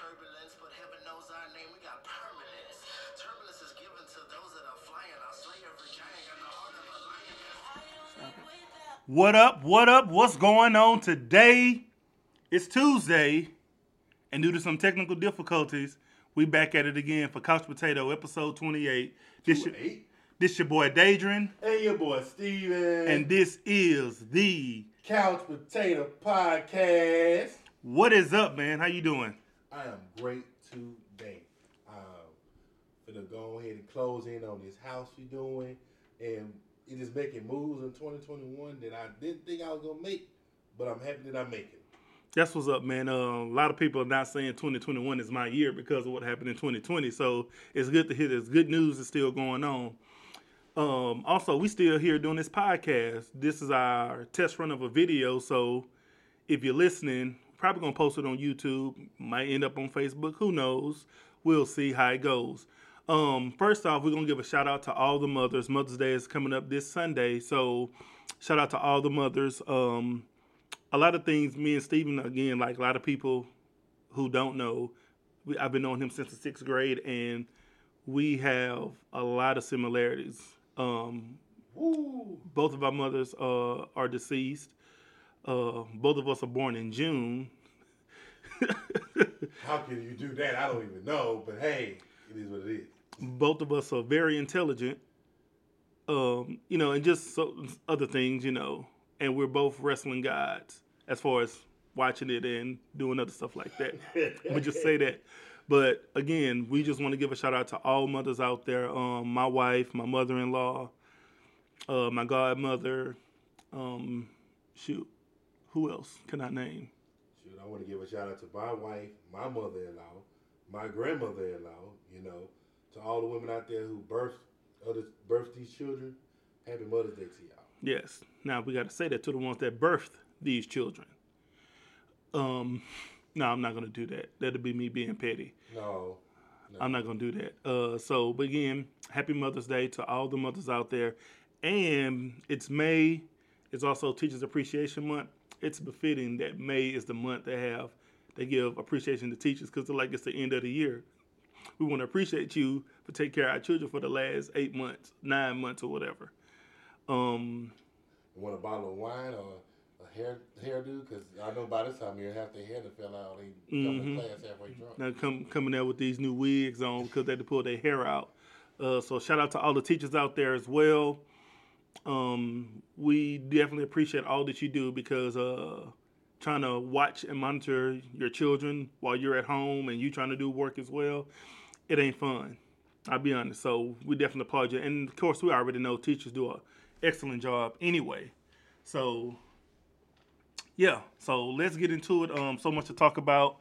turbulence, but heaven knows our name. We got permanence. Turbulence is given to those that are flying. I'll slay every giant. Got the heart of a lion. What up? What up? What's going on today? It's Tuesday, and due to some technical difficulties, we back at it again for Couch Potato episode 28. This your, Eight. this your boy Dadrin, And your boy Steven. and this is the Couch Potato Podcast. What is up, man? How you doing? I am great today. Um, gonna go ahead and close in on this house we doing, and it is making moves in 2021 that I didn't think I was gonna make, but I'm happy that I'm making. That's what's up, man. Uh, a lot of people are not saying 2021 is my year because of what happened in 2020. So it's good to hear this good news is still going on. Um, also, we still here doing this podcast. This is our test run of a video. So if you're listening, probably gonna post it on YouTube. Might end up on Facebook. Who knows? We'll see how it goes. Um, first off, we're gonna give a shout out to all the mothers. Mother's Day is coming up this Sunday, so shout out to all the mothers. Um, a lot of things, me and Steven, again, like a lot of people who don't know, we, I've been knowing him since the sixth grade, and we have a lot of similarities. Um, both of our mothers uh, are deceased. Uh, both of us are born in June. How can you do that? I don't even know, but hey, it is what it is. both of us are very intelligent. Um, you know, and just so, other things, you know, and we're both wrestling gods as far as watching it and doing other stuff like that. we just say that. But again, we just want to give a shout out to all mothers out there. Um, my wife, my mother-in-law, uh, my godmother. Um, shoot, who else can I name? Shoot, I want to give a shout out to my wife, my mother-in-law, my grandmother-in-law. You know, to all the women out there who birthed other birthed these children. Happy Mother's Day to y'all. Yes. Now we got to say that to the ones that birthed these children. Um, no, I'm not gonna do that. That'll be me being petty. No, I'm not gonna do that. Uh, so, but again, happy Mother's Day to all the mothers out there. And it's May. It's also Teachers Appreciation Month. It's befitting that May is the month they have they give appreciation to teachers because they're like it's the end of the year. We want to appreciate you for taking care of our children for the last eight months, nine months, or whatever. Um, you want a bottle of wine or a hair hairdo? Because I know by this time year, half their hair to fell out. They come to class halfway drunk. now come coming out with these new wigs on because they had to pull their hair out. Uh, so shout out to all the teachers out there as well. Um, we definitely appreciate all that you do because uh, trying to watch and monitor your children while you're at home and you trying to do work as well, it ain't fun. I'll be honest. So we definitely applaud you. And of course, we already know teachers do an excellent job anyway. So yeah, so let's get into it. Um, so much to talk about.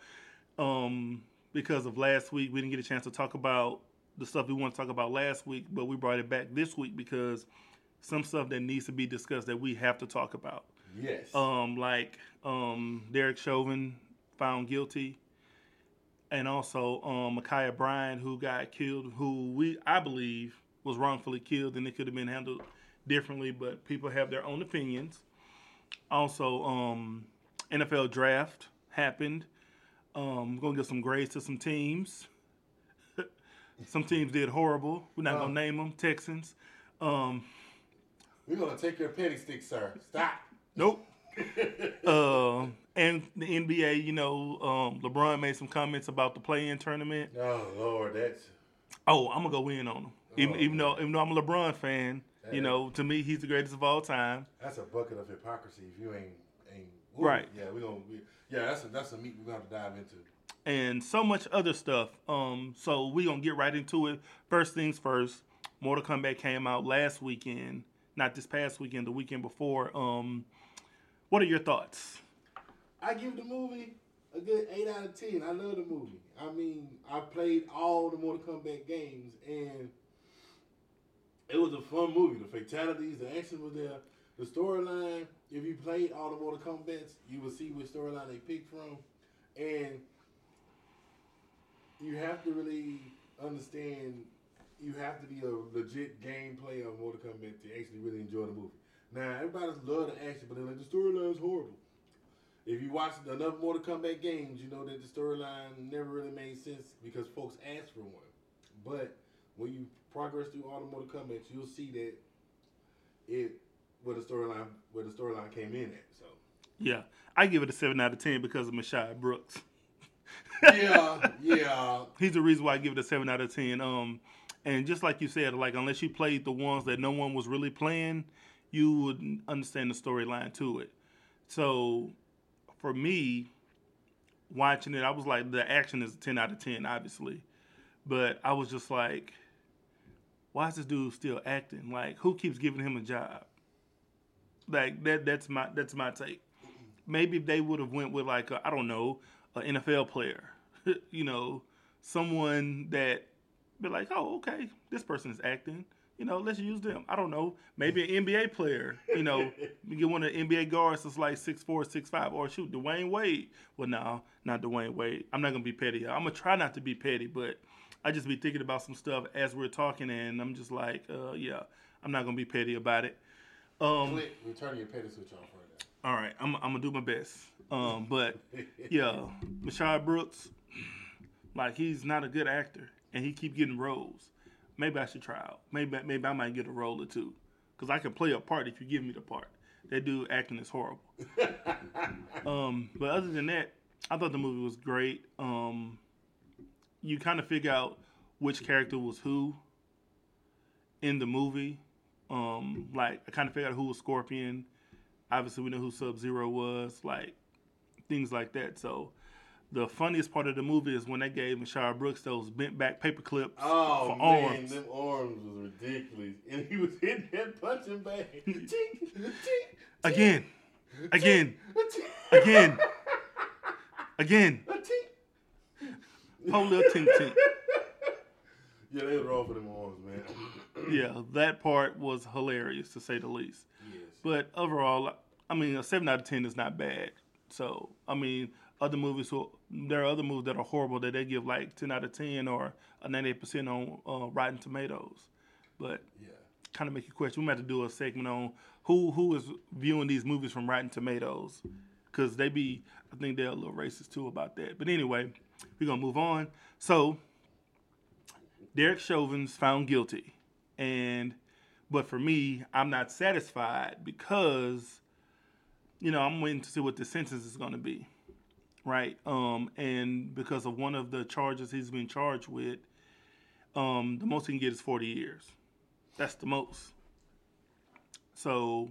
Um, because of last week, we didn't get a chance to talk about the stuff we want to talk about last week, but we brought it back this week because some stuff that needs to be discussed that we have to talk about. Yes. Um, like um, Derek Chauvin found guilty, and also um, Ma'Khia Bryant, who got killed, who we I believe was wrongfully killed, and it could have been handled differently, but people have their own opinions. Also, um, NFL draft happened. Um, we're gonna give some grades to some teams. some teams did horrible. We're not gonna name them. Texans. Um, We're gonna take your petty stick, sir. Stop. Nope. uh, and the NBA, you know, um, LeBron made some comments about the play-in tournament. Oh Lord, that's Oh, I'm gonna go in on him. Even, Oh, even though even though I'm a LeBron fan, you Yeah. know, to me he's the greatest of all time. that's a bucket of hypocrisy. If you ain't ain't Right. Yeah, we gonna. We, yeah, that's a that's a meat we're gonna have to dive into. and so much other stuff. Um, so we gonna get right into it. First things first. Mortal Kombat came out last weekend, not this past weekend, the weekend before. Um, what are your thoughts? I give the movie a good eight out of ten. I love the movie. I mean, I played all the Mortal Kombat games, and it was a fun movie. The fatalities, the action was there. The storyline. If you played all the Mortal Kombat's, you will see which storyline they picked from, and you have to really understand you have to be a legit game player of Mortal Kombat to actually really enjoy the movie. Now, everybody love the action, but they're like, the storyline's horrible. If you watch enough Mortal Kombat games, you know that the storyline never really made sense because folks asked for one. But when you progress through all the Mortal Kombat, you'll see that it where the storyline where the storyline came in at. So Yeah, I give it a seven out of ten because of Mashai Brooks. yeah, yeah. He's the reason why I give it a seven out of ten. Um, and just like you said, like unless you played the ones that no one was really playing, you would understand the storyline to it. So, for me, watching it, I was like, the action is a ten out of ten, obviously, but I was just like, why is this dude still acting? Like, who keeps giving him a job? Like that. That's my that's my take. Maybe if they would have went with like I don't know an NFL player, you know, someone that be like, oh, okay, this person is acting. You know, let's use them. I don't know. Maybe an NBA player. You know, you get one of the NBA guards that's like six four, six five, or shoot, Dwyane Wade. Well, no, not Dwyane Wade. I'm not gonna be petty. I'm gonna try not to be petty, but I just be thinking about some stuff as we're talking, and I'm just like, uh, yeah, I'm not gonna be petty about it. Um, Click, we're turning your petty switch off right now. all right, I'm, I'm gonna do my best. Um, but yeah, Mashai Brooks, like he's not a good actor, and he keep getting roles. Maybe I should try out. Maybe maybe I might get a role or two, cause I can play a part if you give me the part. That dude acting is horrible. um, but other than that, I thought the movie was great. Um, you kind of figure out which character was who in the movie. Um, like I kind of figured out who was Scorpion. Obviously, we know who Sub Zero was. Like things like that. So the funniest part of the movie is when they gave Mashara Brooks those bent back paper clips Oh for man, arms. them arms was ridiculous, and he was hitting that punching bag. Tink, tink, Again, again, again, again. Oh, little tink tink. Yeah, they were wrong for them arms, man. Yeah, that part was hilarious to say the least. Yes. But overall, I mean, a seven out of ten is not bad. So, I mean, other movies, will, there are other movies that are horrible that they give like ten out of ten or a ninety-eight percent on uh, Rotten Tomatoes. But Yeah. kind of make you question. We might have to do a segment on who who is viewing these movies from Rotten Tomatoes, because they be, I think they're a little racist too about that. But anyway, we're gonna move on. So, Derek Chauvin's found guilty, and but for me, I'm not satisfied because, you know, I'm waiting to see what the sentence is gonna be, right? Um, and because of one of the charges he's been charged with, um, the most he can get is 40 years. That's the most. So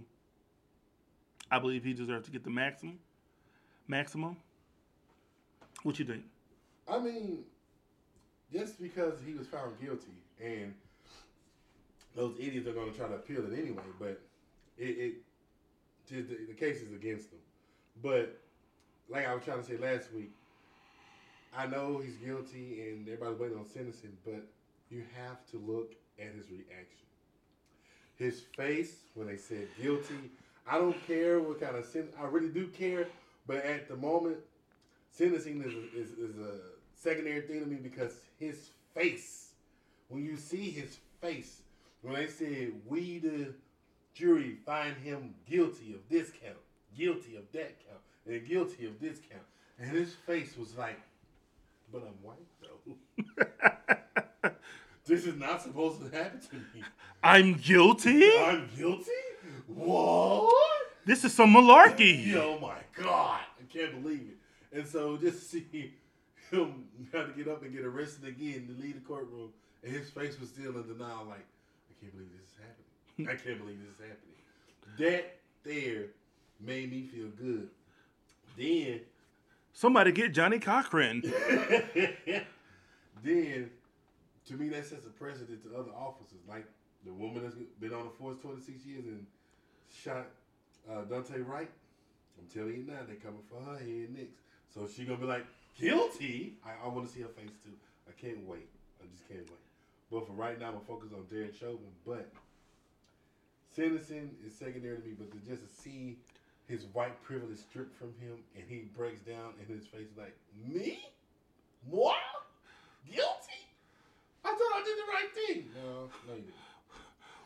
I believe he deserves to get the maximum. Maximum. What you think? I mean, just because he was found guilty and those idiots are going to try to appeal it anyway, but it, it the, the case is against them. But like I was trying to say last week, I know he's guilty and everybody's waiting on sentencing, but you have to look at his reaction. His face when they said guilty. I don't care what kind of sentence. I really do care, but at the moment, sentencing is is, is a secondary thing to me because his face, when you see his face, when they said we the jury find him guilty of this count, guilty of that count, and guilty of this count, and his face was like, but I'm white though. this is not supposed to happen to me. I'm guilty? I'm guilty? What? This is some malarkey. Oh my god, I can't believe it. And so just to see him have to get up and get arrested again to leave the courtroom, and his face was still in denial, like, I can't believe this is happening. I can't believe this is happening. That there made me feel good. Then, Somebody get Johnnie Cochran. then, to me, that sets a precedent to other officers, like the woman that's been on the force 26 years and shot uh, Daunte Wright. I'm telling you now, they coming for her head next. So she gonna be like guilty. I, I want to see her face too. I can't wait. I just can't wait. But for right now, I'm gonna focus on Derek Chauvin. But sentencing is secondary to me. But to just to see his white privilege stripped from him, and he breaks down, and his face like me, what? Guilty? I thought I did the right thing. No, No, you didn't.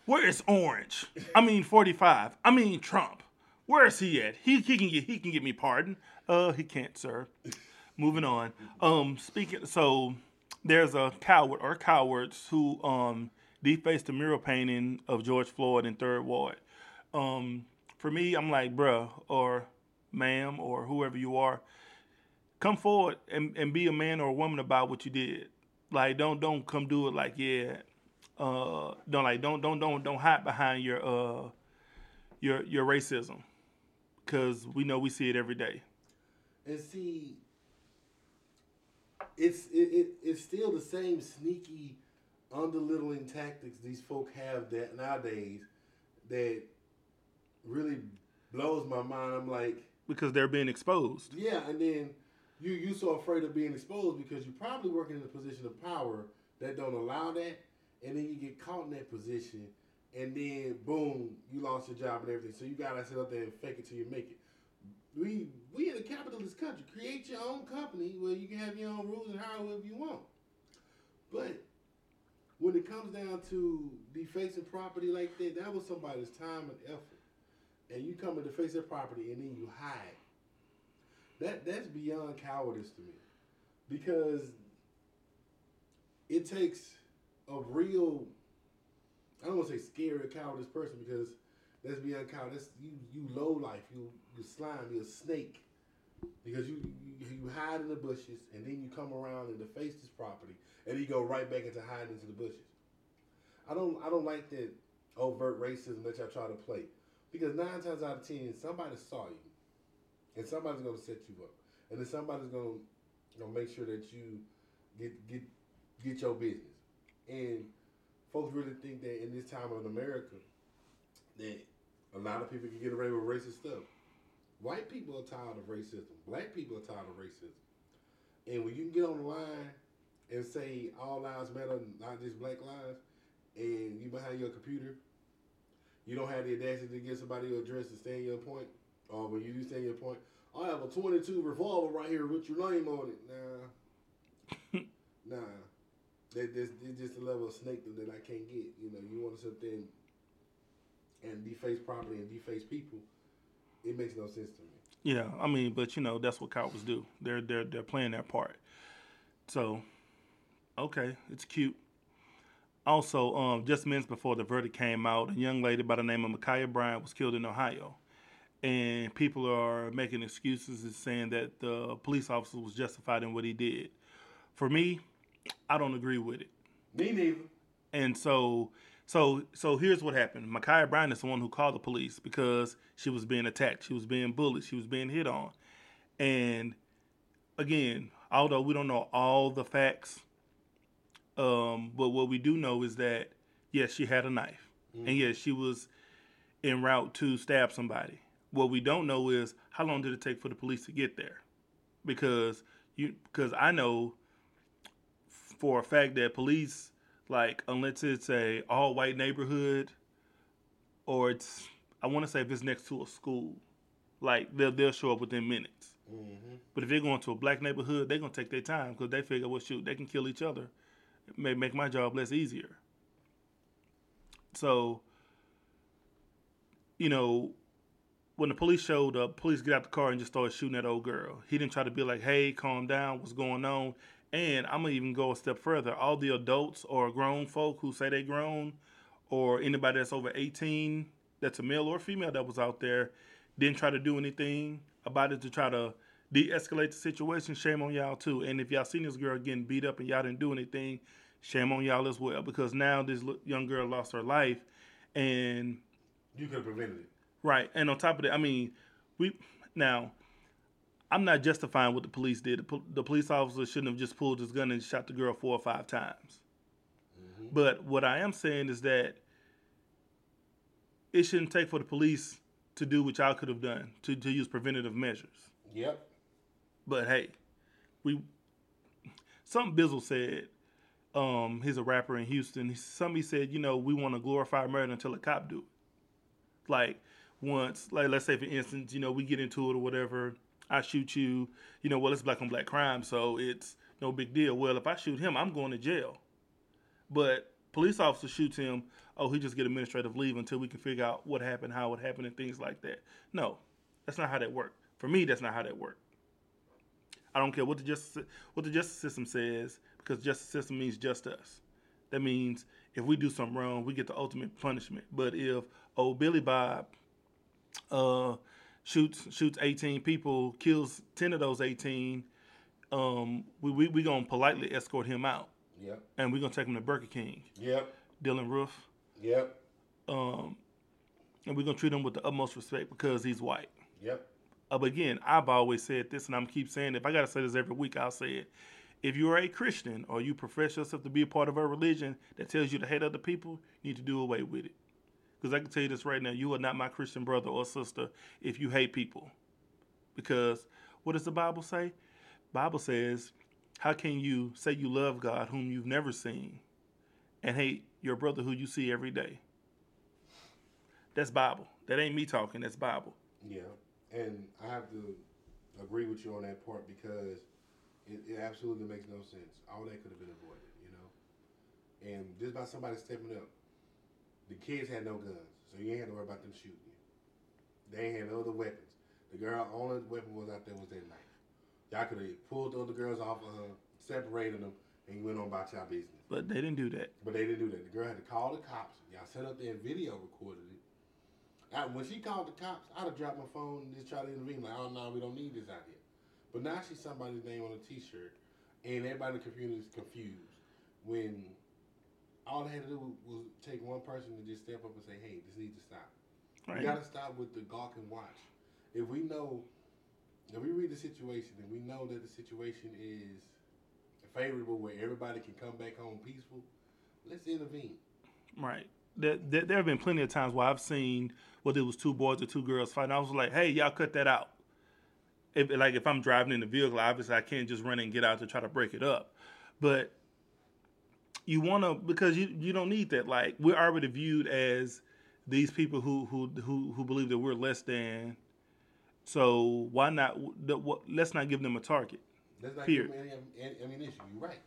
Where is Orange? I mean, 45. I mean, Trump. Where is he at? He, he can get he can get me pardon. Uh, he can't, sir. Moving on. Um, speaking. So there's a coward or cowards who um defaced the mural painting of George Floyd in Third Ward. Um, for me, I'm like, bruh, or ma'am, or whoever you are, come forward and, and be a man or a woman about what you did. Like, don't don't come do it like, yeah, uh, don't like don't don't don't don't hide behind your uh your your racism, because we know we see it every day. And see, it's it, it it's still the same sneaky, underlittling tactics these folk have that nowadays that really blows my mind. I'm like, Because they're being exposed. yeah, and then you you so afraid of being exposed because you're probably working in a position of power that don't allow that, and then you get caught in that position, and then boom, you lost your job and everything. So you gotta sit up there and fake it till you make it. We we in a capitalist country. Create your own company where you can have your own rules and hire whoever you want. But when it comes down to defacing property like that, that was somebody's time and effort. And you come in and deface their property and then you hide. That that's beyond cowardice to me. Because it takes a real I don't want to say scary cowardice person because that's beyond cowardice. You you low life, you you slime, you're a snake. Because you, you you hide in the bushes and then you come around and deface this property and you go right back into hiding into the bushes. I don't I don't like that overt racism that y'all try to play. Because nine times out of ten, somebody saw you. And somebody's gonna set you up. And then somebody's gonna gonna make sure that you get get get your business. And folks really think that in this time of America that a lot of people can get away with racist stuff. White people are tired of racism. Black people are tired of racism. And when you can get on the line and say all lives matter, not just black lives, and you behind your computer, you don't have the audacity to get somebody to address to stand your point, or when you do stand your point, I have a 22 revolver right here with your name on it. Nah, nah. That, that's, it's just a level of snake that I can't get. You know, you want there and, and deface property and deface people. It makes no sense to me. Yeah, I mean, but you know that's what cowards do. They're they're they're playing their part. So, okay, it's cute. Also, um, just minutes before the verdict came out, a young lady by the name of Ma'Khia Bryant was killed in Ohio, and people are making excuses and saying that the police officer was justified in what he did. For me, I don't agree with it. Me neither. And so, so, so here's what happened. Ma'Khia Bryant is the one who called the police because she was being attacked, she was being bullied, she was being hit on. And again, although we don't know all the facts, um, but what we do know is that yes, she had a knife, and yes, she was en route to stab somebody. What we don't know is how long did it take for the police to get there, because you because I know for a fact that police like unless it's a all white neighborhood or it's I want to say if it's next to a school, like they'll they'll show up within minutes. Mm-hmm. But if they're going to a black neighborhood, they're gonna take their time because they figure, well, shoot, they can kill each other, may make my job less easier. So, you know, when the police showed up, police get out the car and just started shooting that old girl. He didn't try to be like, hey, calm down, what's going on? And I'm gonna even go a step further. All the adults or grown folk who say they grown, or anybody that's over 18, that's a male or female that was out there, didn't try to do anything about it to try to de-escalate the situation. Shame on y'all too. And if y'all seen this girl getting beat up and y'all didn't do anything, shame on y'all as well. Because now this young girl lost her life, and You could have prevented it. Right, and on top of that, I mean, we now. I'm not justifying what the police did. The, police officer shouldn't have just pulled his gun and shot the girl four or five times. Mm-hmm. But what I am saying is that it shouldn't take for the police to do what y'all could have done to, to use preventative measures. Yep. But hey, we something Bizzle said. Um, he's a rapper in Houston. Somebody said, you know, we want to glorify murder until a cop do it. Like once, like let's say for instance, you know, we get into it or whatever. I shoot you. You know, well, it's black on black crime, so it's no big deal. Well, if I shoot him, I'm going to jail. But police officer shoots him, oh, he just get administrative leave until we can figure out what happened, how it happened, and things like that. No, that's not how that worked. For me, that's not how that worked. I don't care what the justice what the justice system says because justice system means just us. That means if we do something wrong, we get the ultimate punishment. But if old Billy Bob uh, shoots shoots 18 people, kills 10 of those 18, um, we we we gonna politely escort him out, Yep. and we're gonna take him to Burger King. Yep. Dylann Roof, Yep. um, and we're gonna treat him with the utmost respect because he's white. Yep. Uh, again, I've always said this, and I'm keep saying it. If I gotta say this every week, I'll say it. If you are a Christian or you profess yourself to be a part of a religion that tells you to hate other people, you need to do away with it. Because I can tell you this right now, you are not my Christian brother or sister if you hate people. Because what does the Bible say? Bible says, how can you say you love God whom you've never seen and hate your brother who you see every day? That's Bible. That ain't me talking, that's Bible. Yeah, and I have to agree with you on that part because it, it absolutely makes no sense. All that could have been avoided, you know. And just by somebody stepping up, the kids had no guns, so you ain't had to worry about them shooting you. They ain't had no other weapons. The girl only weapon was out there was that knife. Y'all could have pulled the other girls off of her, separated them, and you went on about your business. But they didn't do that. But they didn't do that. The girl had to call the cops. Y'all set up there and video recorded it. I, when she called the cops, I'd have dropped my phone and just tried to intervene. Like, oh no, we don't need this out here. But now she's somebody's name on a T-shirt, and everybody in the community is confused. When all they had to do was take one person to just step up and say, "Hey, this needs to stop." We gotta stop with the gawk and watch. If we know, if we read the situation and we know that the situation is favorable where everybody can come back home peaceful, let's intervene. Right. There, there, there have been plenty of times where I've seen whether it was two boys or two girls fighting. I was like, hey, y'all cut that out. If, like if I'm driving in the vehicle, obviously I can't just run and get out to try to break it up. But you want to because you you don't need that. Like we're already viewed as these people who who who who believe that we're less than. So why not? the- what- Let's not give them a target. Let's not Period. give them any, any ammunition. You're right.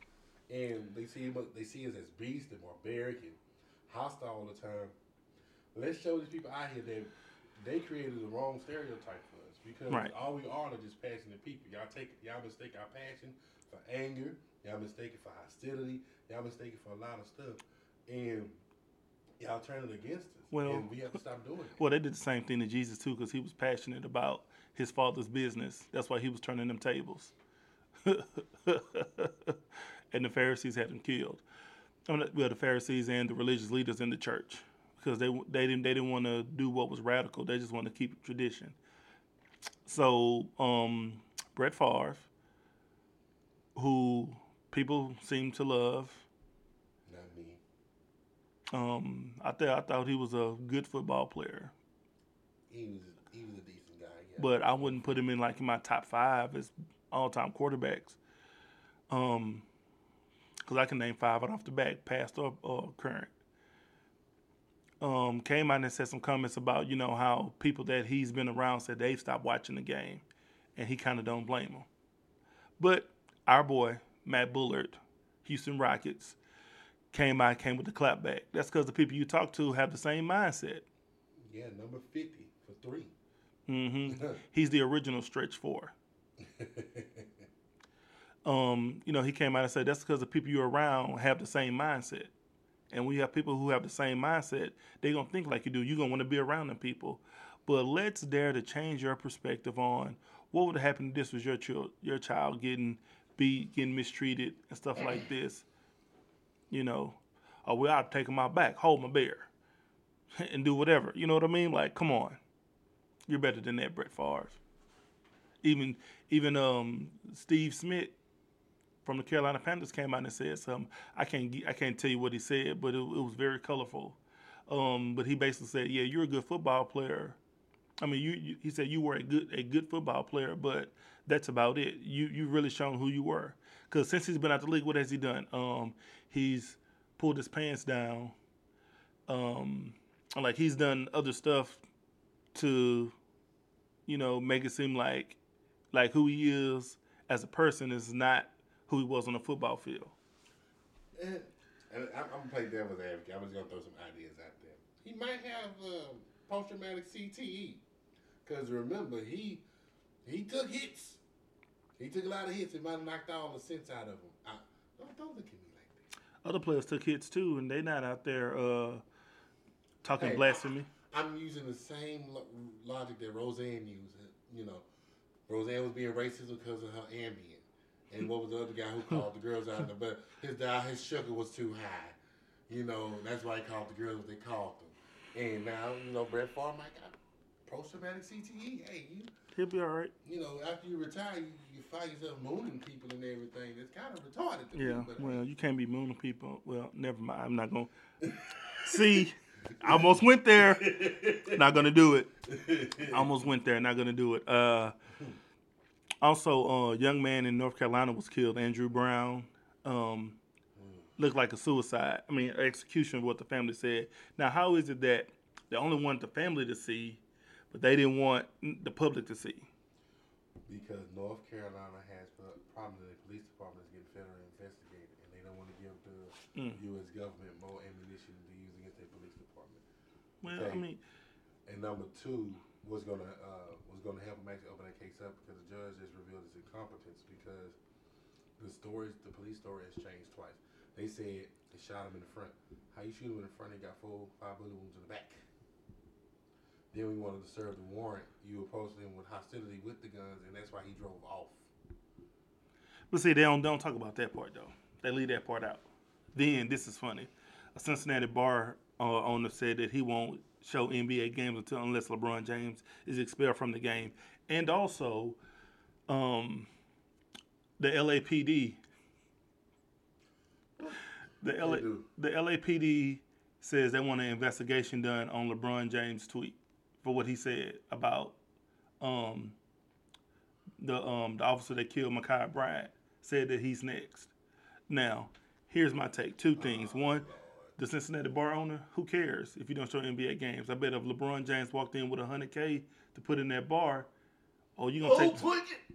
And they see they see us as beast and barbaric and hostile all the time. Let's show these people out here that they created the wrong stereotype for us because Right. all we are are just passionate people. Y'all take y'all mistake our passion for anger. Y'all mistake it for hostility. Y'all mistake it for a lot of stuff, and y'all turn it against us. Well- and we have to stop doing it. Well, they did the same thing to Jesus too, because he was passionate about his father's business. That's why he was turning them tables. and the Pharisees had him killed. Well, the Pharisees and the religious leaders in the church, because they they didn't they didn't want to do what was radical. They just wanted to keep tradition. So, um, Brett Favre, who people seem to love, Not me. um, I thought I thought he was a good football player. He was he was a decent guy. Yeah. but I wouldn't put him in like in my top five as all time quarterbacks. Um, because I can name five right off the back, past or, or current. Um, came out and said some comments about you know how people that he's been around said they've stopped watching the game, and he kind of don't blame them. But our boy Matt Bullard, Houston Rockets, came out came with the clapback. That's because the people you talk to have the same mindset. yeah, number fifty for three. hmm He's the original stretch four. um, you know, he came out and said that's because the people you're around have the same mindset. And we have people who have the same mindset, they're gonna think like you do. You're gonna want to be around them people. But let's dare to change your perspective on what would happen if this was your child, your child getting beat, getting mistreated, and stuff like this. You know, or well, I'll take him out back, hold my bear, and do whatever. You know what I mean? Like, come on, you're better than that, Brett Favre. Even even um Steve Smith from the Carolina Panthers came out and said something. I can't I can't tell you what he said, but it, it was very colorful. Um, but he basically said, "Yeah, you're a good football player. I mean, you, you he said you were a good a good football player, but that's about it. You you really shown who you were. Because since he's been out the league, what has he done? Um, he's pulled his pants down. Um, like he's done other stuff to, you know, make it seem like like who he is as a person is not who he was on the football field. Eh, and I'm, I'm gonna play devil's advocate. I'm just gonna throw some ideas out there. He might have um, post traumatic CTE, because remember he he took hits. He took a lot of hits. It might have knocked all the sense out of him. I, don't, don't look at me like that. Other players took hits too, and they're not out there uh, talking Hey, blasphemy. I'm using the same lo- logic that Roseanne used. You know, Roseanne was being racist because of her Ambien. And what was the other guy who called the girls out? There? But his his sugar was too high. You know, that's why he called the girls what they called them. And now, you know, Brett Favre might got post-traumatic CTE. Hey, you, He'll be all right. you know, after you retire, you, you find yourself mooning people and everything. It's kind of retarded to Yeah. me. Well, you can't be mooning people. Well, never mind. I'm not gonna. See, I almost went there. Not gonna do it. I almost went there. Not gonna do it. Uh, also, uh, a young man in North Carolina was killed. Andrew Brown. Um, looked like a suicide. I mean, execution. of What the family said. Now, how is it that they only wanted the family to see, but they didn't want the public to see? Because North Carolina has a problem that the police department is getting federally investigated, and they don't want to give the Mm. U.S. government more ammunition to use against their police department. Well, I mean, And number two was gonna uh, was gonna help them actually open that case up because the judge just revealed his incompetence because the stories, the police story has changed twice. They said they shot him in the front. How you shoot him in the front? He got four five bullet wounds in the back. Then we wanted to serve the warrant. You opposed him with hostility with the guns, and that's why he drove off. But see, they don't don't talk about that part though. They leave that part out. Then this is funny. A Cincinnati bar uh, owner said that he won't show NBA games until unless LeBron James is expelled from the game, and also, um, the LAPD. The LA, the LAPD says they want an investigation done on LeBron James' tweet for what he said about um, the um the officer that killed Makai Bryant said that he's next. Now, here's my take. Two things. One, the Cincinnati bar owner, who cares if you don't show NBA games? I bet if LeBron James walked in with 100K to put in that bar, oh, you gonna Oh, take click it!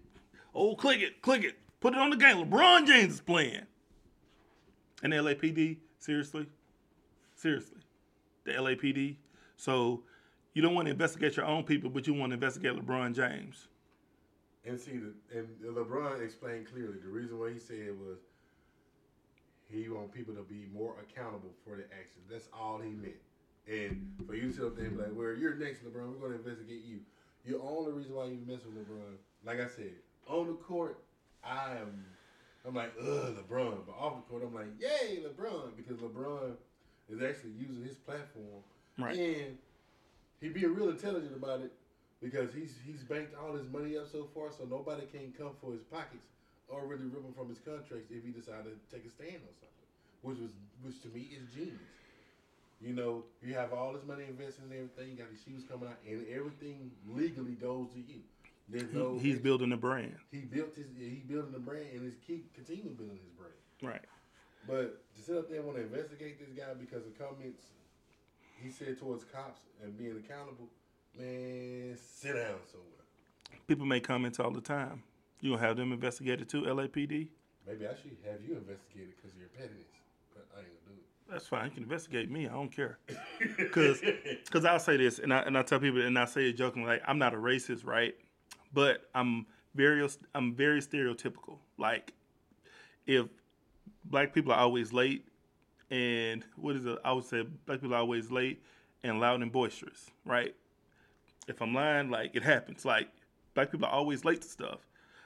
Oh, click it, click it. Put it on the game. LeBron James is playing. And the LAPD, seriously? Seriously. The LAPD. So you don't want to investigate your own people, but you want to investigate LeBron James. And see, the, and LeBron explained clearly the reason why he said was he want people to be more accountable for their actions. That's all he meant. And for you to sit up there and be like, "Well, you're next, LeBron. We're going to investigate you." The only reason why you mess with LeBron, like I said, on the court, I am, I'm like, ugh, LeBron. But off the court, I'm like, yay, LeBron, because LeBron is actually using his platform, Right. and he being real intelligent about it because he's he's banked all his money up so far, so nobody can come for his pockets or really rip him from his contracts if he decided to take a stand on something, which was which to me is genius. You know, you have all this money invested in everything. You got these shoes coming out, and everything legally goes to you. There's He- he's building a brand. He built his. He building a brand, and he's keep continuing building his brand. Right. But to sit up there and want to investigate this guy because of comments he said towards cops and being accountable, man, sit down somewhere. People make comments all the time. You gonna have them investigated too, LAPD? Maybe I should have you investigated because of your pettiness, but I ain't gonna do it. That's fine. You can investigate me. I don't care. Because because I'll say this, and I and I tell people, and I say it jokingly, like I'm not a racist, right? But I'm very I'm very stereotypical. Like if black people are always late, and what is it? I would say black people are always late and loud and boisterous, right? If I'm lying, like it happens. Like black people are always late to stuff.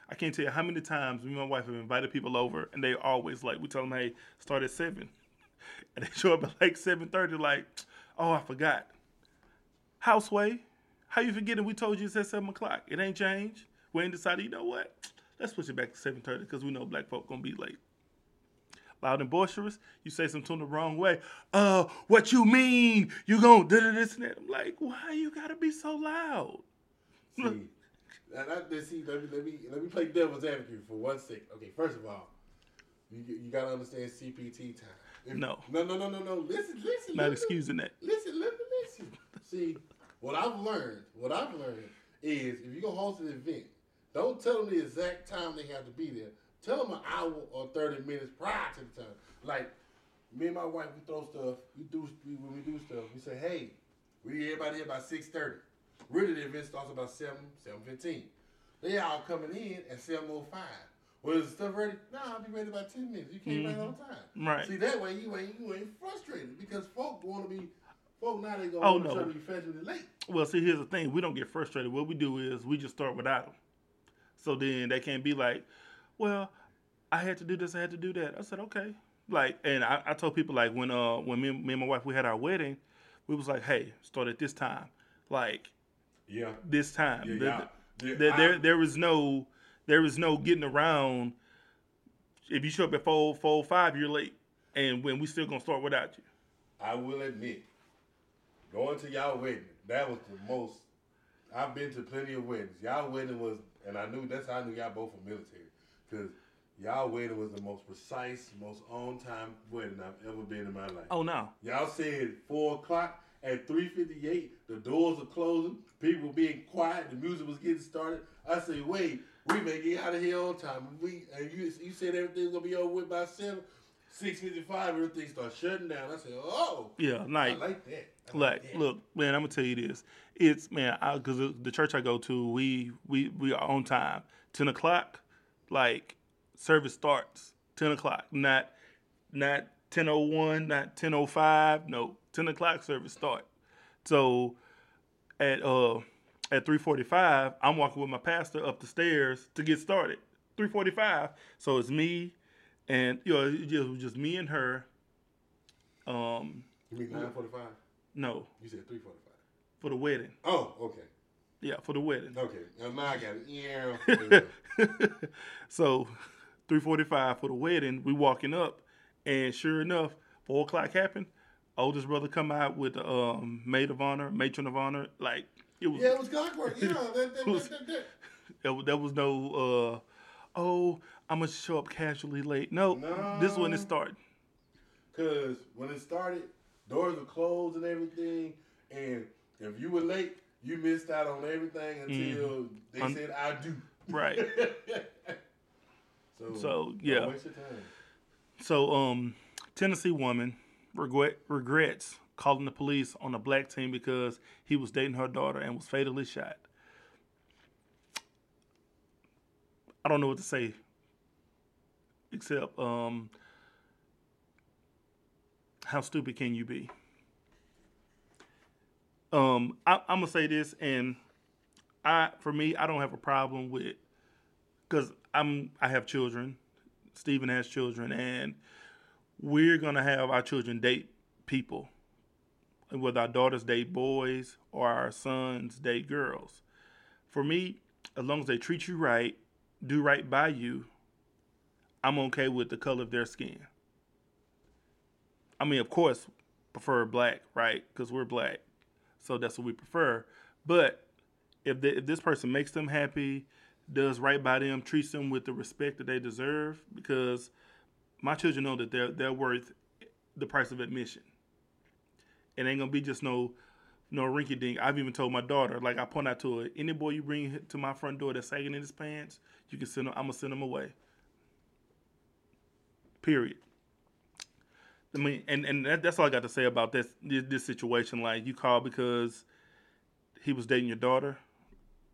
I can't tell you how many times me and my wife have invited people over, and they always like we tell them, hey, start at seven and they show up at like seven thirty, like, oh, I forgot. Houseway, how you forgetting? We told you it's at seven o'clock. It ain't changed. We ain't decided. You know what? Let's push it back to seven thirty because we know black folk gonna be late. Loud and boisterous. You say something the wrong way. Uh, what you mean? You gonna do this and that? I'm like, why you gotta be so loud? See, and I, let's see, let me let me let me play devil's advocate for one second. Okay, first of all, you you gotta understand CPT time. If- No. no, no, no, no, no. Listen, listen. Not listen. excusing that. Listen, let me listen. See, what I've learned, what I've learned is if you're gonna host an event, don't tell them the exact time they have to be there. Tell them an hour or thirty minutes prior to the time. Like, me and my wife, we throw stuff. We do we, when we do stuff. We say, hey, we need everybody here by six thirty. Really, the event starts about seven seven fifteen. They all coming in at seven oh five. Well, is the stuff ready? Nah, I'll be ready by ten minutes. You can't mm-hmm. on time. Right. See that way you ain't you ain't frustrated because folk want to be folk now they gonna oh, no. to be fashionably late. Well, see, here's the thing: we don't get frustrated. What we do is we just start without them. So then they can't be like, well, I had to do this, I had to do that. I said, okay. Like, and I, I told people like when uh when me, me and my wife we had our wedding, we was like, hey, start at this time, like, yeah, this time. Yeah, the, the, there, there there is no there is no getting around. If you show up at four four five, you're late, and when we still gonna start without you. I will admit, going to y'all wedding, that was the most. I've been to plenty of weddings. Y'all wedding was, and I knew that's how I knew y'all both were military, because Y'all wedding was the most precise, most on time wedding I've ever been in my life. Oh no! Y'all said four o'clock. At three fifty eight, the doors are closing. People being quiet. The music was getting started. I say, wait, we may get out of here on time. We and you you said everything's gonna be over with by seven. Six fifty five, everything starts shutting down. I said, "Oh, yeah, like, I like that." I like, like that. look, man, I'm gonna tell you this. It's man, because the church I go to, we we we are on time. Ten o'clock, like service starts 10 o'clock, not not 10:01, not 10:05. No, 10 o'clock service start. So at uh at 3:45, I'm walking with my pastor up the stairs to get started. 3:45. So it's me and you know it just just me and her. Um. You mean 9:45? No. You said 3:45. For the wedding. Oh, okay. Yeah, for the wedding. Okay. Now I got it. Yeah. so 345 for the wedding. We walking up, and sure enough, four o'clock happened. Oldest brother come out with the um, maid of honor, matron of honor. Like it was. Yeah, it was clockwork. Yeah, that, that, was, that, that, that was no. Uh, oh, I'm gonna show up casually late. No, no. this is when it started. Cause when it started, doors were closed and everything, and if you were late, you missed out on everything until mm. they Un- said I do. Right. So, so yeah. So um, Tennessee woman regret regrets calling the police on a black teen because he was dating her daughter and was fatally shot. I don't know what to say except um, how stupid can you be? Um, I, am gonna say this, and I, for me, I don't have a problem with because I'm I have children. Stephen has children, and we're gonna have our children date people, whether our daughters date boys or our sons date girls. For me, as long as they treat you right, do right by you, I'm okay with the color of their skin. I mean, of course, prefer black, right? Because we're black, so that's what we prefer. But if, they, if this person makes them happy, does right by them, treats them with the respect that they deserve, because my children know that they're they're worth the price of admission. It ain't gonna be just no no rinky dink. I've even told my daughter, like I point out to her, any boy you bring to my front door that's sagging in his pants, you can send him. I'm gonna send him away. Period. I mean, and and that, that's all I got to say about this this situation. Like you called because he was dating your daughter.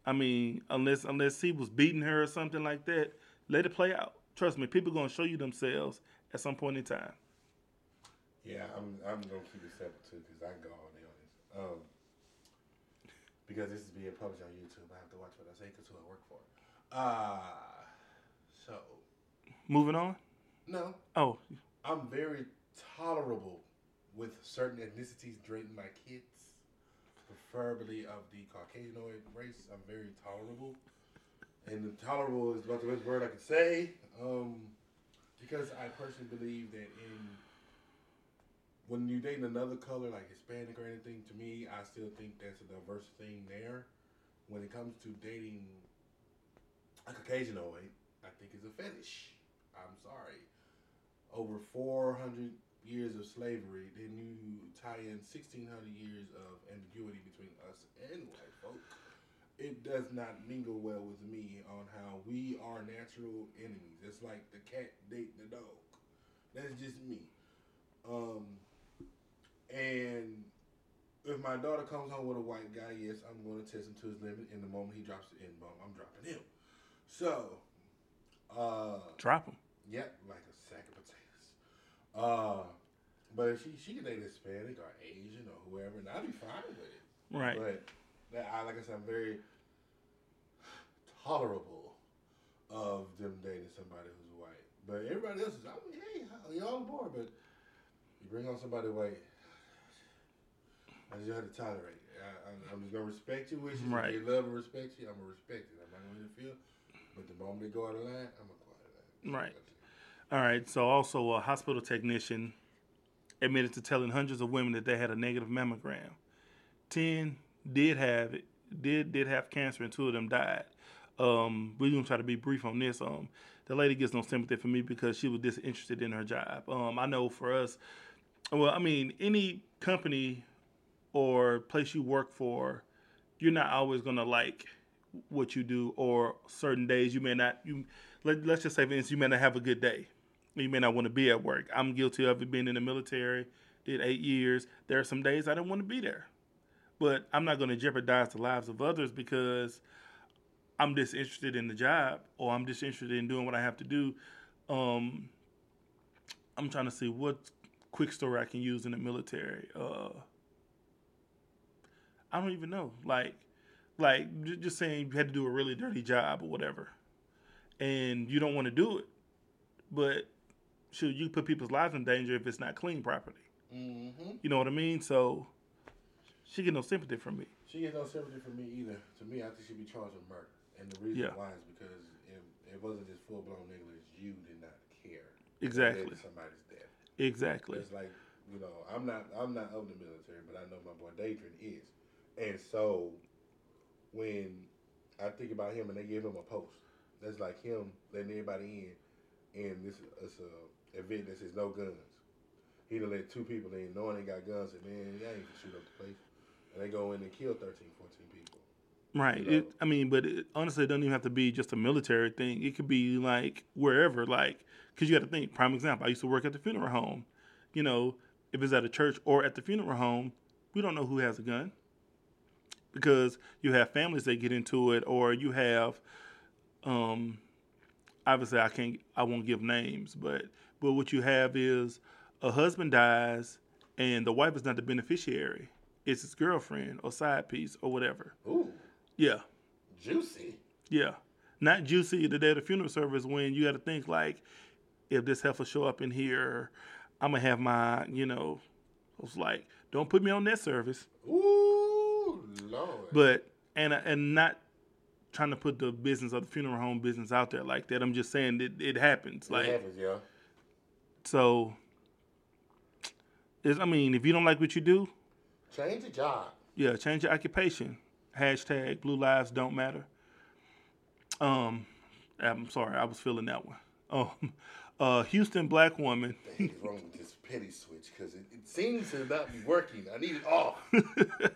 I mean, unless unless he was beating her or something like that, let it play out. Trust me, people gonna show you themselves at some point in time. Yeah, I'm I'm gonna keep it separate too because I can go all day on this. Um, because this is being published on YouTube, I have to watch what I say because who I work for. Uh so. Moving on. No. Oh. I'm very tolerable with certain ethnicities dating my kids preferably of the Caucasianoid race. I'm very tolerable, and tolerable is about the best word I could say. Um, because I personally believe that in when you're dating another color like Hispanic or anything, to me, I still think that's a diverse thing there. When it comes to dating a Caucasianoid, I think it's a fetish. I'm sorry. Over 400 years of slavery, then you tie in 1600 years of ambiguity between us and white folk, it does not mingle well with me on how we are natural enemies. It's like the cat date the dog. That's just me. Um, and if my daughter comes home with a white guy, yes, I'm going to test him to his limit. And the moment he drops the N bomb, I'm dropping him. So, uh, drop him. Yep, like a sack of potatoes. Uh, but if she she can date Hispanic or Asian or whoever, and I'd be fine with it. Right. But I, like I said, I'm very tolerable of them dating somebody who's white. But everybody else is, I mean, hey, y'all on board, but you bring on somebody white, I just have to tolerate it. I, I'm, I'm just gonna respect your wishes. Right. If they love and respect you, I'm gonna respect it. I'm not gonna interfere. But the moment they go out of line, I'm gonna go out of line. Right. All right. So also a hospital technician admitted to telling hundreds of women that they had a negative mammogram. Ten did have it, did did have cancer, and two of them died. Um, we're gonna try to be brief on this. Um, the lady gets no sympathy for me because she was disinterested in her job. Um, I know for us, well, I mean, any company or place you work for, you're not always gonna like what you do, or certain days you may not. You let, let's just say, for instance, you may not have a good day. You may not want to be at work. I'm guilty of it being in the military. Did eight years. There are some days I didn't want to be there, but I'm not to jeopardize the lives of others because I'm disinterested in the job or I'm disinterested in doing what I have to do. Um, I'm trying to see what quick story I can use in the military. Uh, I don't even know. Like, like just saying you had to do a really dirty job or whatever, and you don't want to do it, but should you put people's lives in danger if it's not clean properly? Mm-hmm. You know what I mean? So she get no sympathy from me. She gets no sympathy from me either. To me, I think she'd be charged with murder. And the reason Yeah. why is because it, it wasn't just full blown negligence. You did not care. Exactly. Somebody's dead. Exactly. It's like you know, I'm not I'm not of the military, but I know my boy Datrin is, and so when I think about him and they give him a post, that's like him letting everybody in, and this is a event that says no guns. He done let two people in, knowing they got guns, and man, y'all ain't gonna shoot up the place, and they go in and kill 13, 14 people. Right. you know. It, I mean, but it, honestly, it doesn't even have to be just a military thing. It could be like wherever, like, because you got to think. Prime example: I used to work at the funeral home. You know, if it's at a church or at the funeral home, we don't know who has a gun because you have families that get into it, or you have, um, obviously, I can't, I won't give names, but but what you have is a husband dies and the wife is not the beneficiary; it's his girlfriend or side piece or whatever. Ooh, Yeah. juicy. Yeah. Not juicy the day of the funeral service when you got to think like, if this heifer show up in here, I'm gonna have my, you know, I was like, don't put me on that service, Ooh, Lord. but and and not trying to put the business of the funeral home business out there like that. I'm just saying it, it happens. Like it happens, yo. so. Is I mean, if you don't like what you do, Change the job. Yeah, change your occupation. Hashtag Blue Lives Don't Matter. Um, I'm sorry, I was feeling that one. Oh, uh, Houston black woman. Is wrong with this petty switch? Because it, it seems to not be working. I need it off.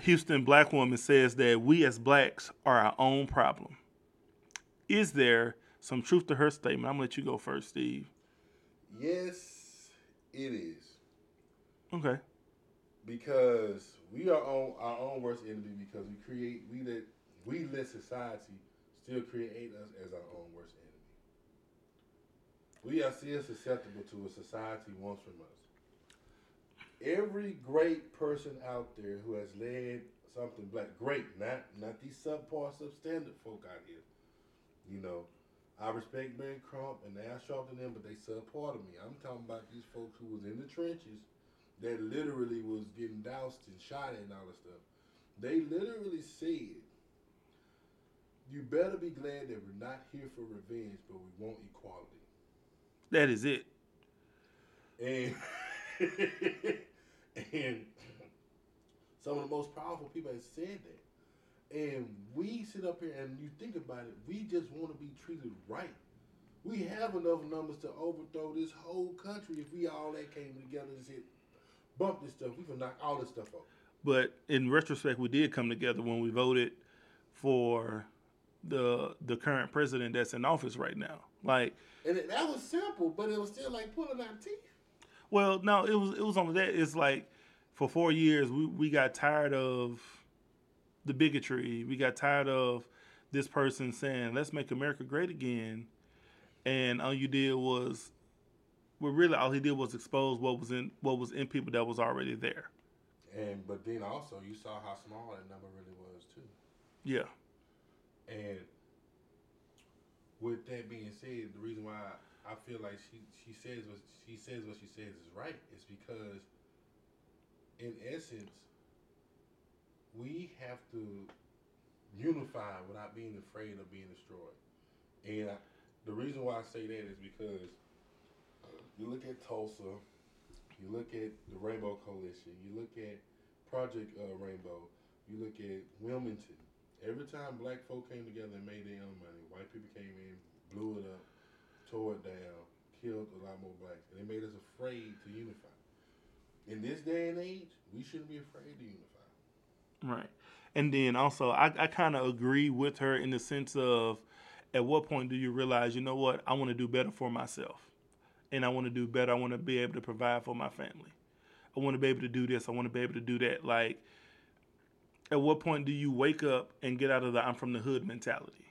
Houston black woman says that we as blacks are our own problem. Is there some truth to her statement? I'm gonna let you go first, Steve. yes, it is. Okay. Because we are on our own worst enemy because we create we let we let society still create us as our own worst enemy. We are still susceptible to what society wants from us. Every great person out there who has led something black, great, not not these subpar, substandard folk out here. You know, I respect Ben Crump and Al Sharpton them, but they subpar to me. I'm talking about these folks who was in the trenches that literally was getting doused and shot at and all this stuff. They literally said, "You better be glad that we're not here for revenge, but we want equality." That is it. And and some of the most powerful people have said that. And we sit up here and you think about it, we just want to be treated right. We have enough numbers to overthrow this whole country if we all that came together and said, bump this stuff. We can knock all this stuff off. But in retrospect, we did come together when we voted for the the current president that's in office right now. Like, And it, that was simple, but it was still like pulling our teeth. well, no, it was it was only that. It's like for four years we, we got tired of the bigotry. We got tired of this person saying, "Let's make America great again," and all you did was, well, really all he did was expose what was in what was in people that was already there. And but then also you saw how small that number really was too. Yeah, And with that being said, the reason why I feel like she she says what she says what she says is right is because in essence we have to unify without being afraid of being destroyed. And I, the reason why I say that is because you look at Tulsa, you look at the Rainbow Coalition, you look at Project uh, Rainbow, you look at Wilmington. Every time black folk came together and made their own money, white people came in, blew it up, tore it down, killed a lot more blacks. And they made us afraid to unify. In this day and age, we shouldn't be afraid to unify. right. And then also, I, I kind of agree with her in the sense of, at what point do you realize, you know what, I want to do better for myself, and I want to do better. I want to be able to provide for my family. I want to be able to do this. I want to be able to do that. Like, at what point do you wake up and get out of the "I'm from the hood" mentality?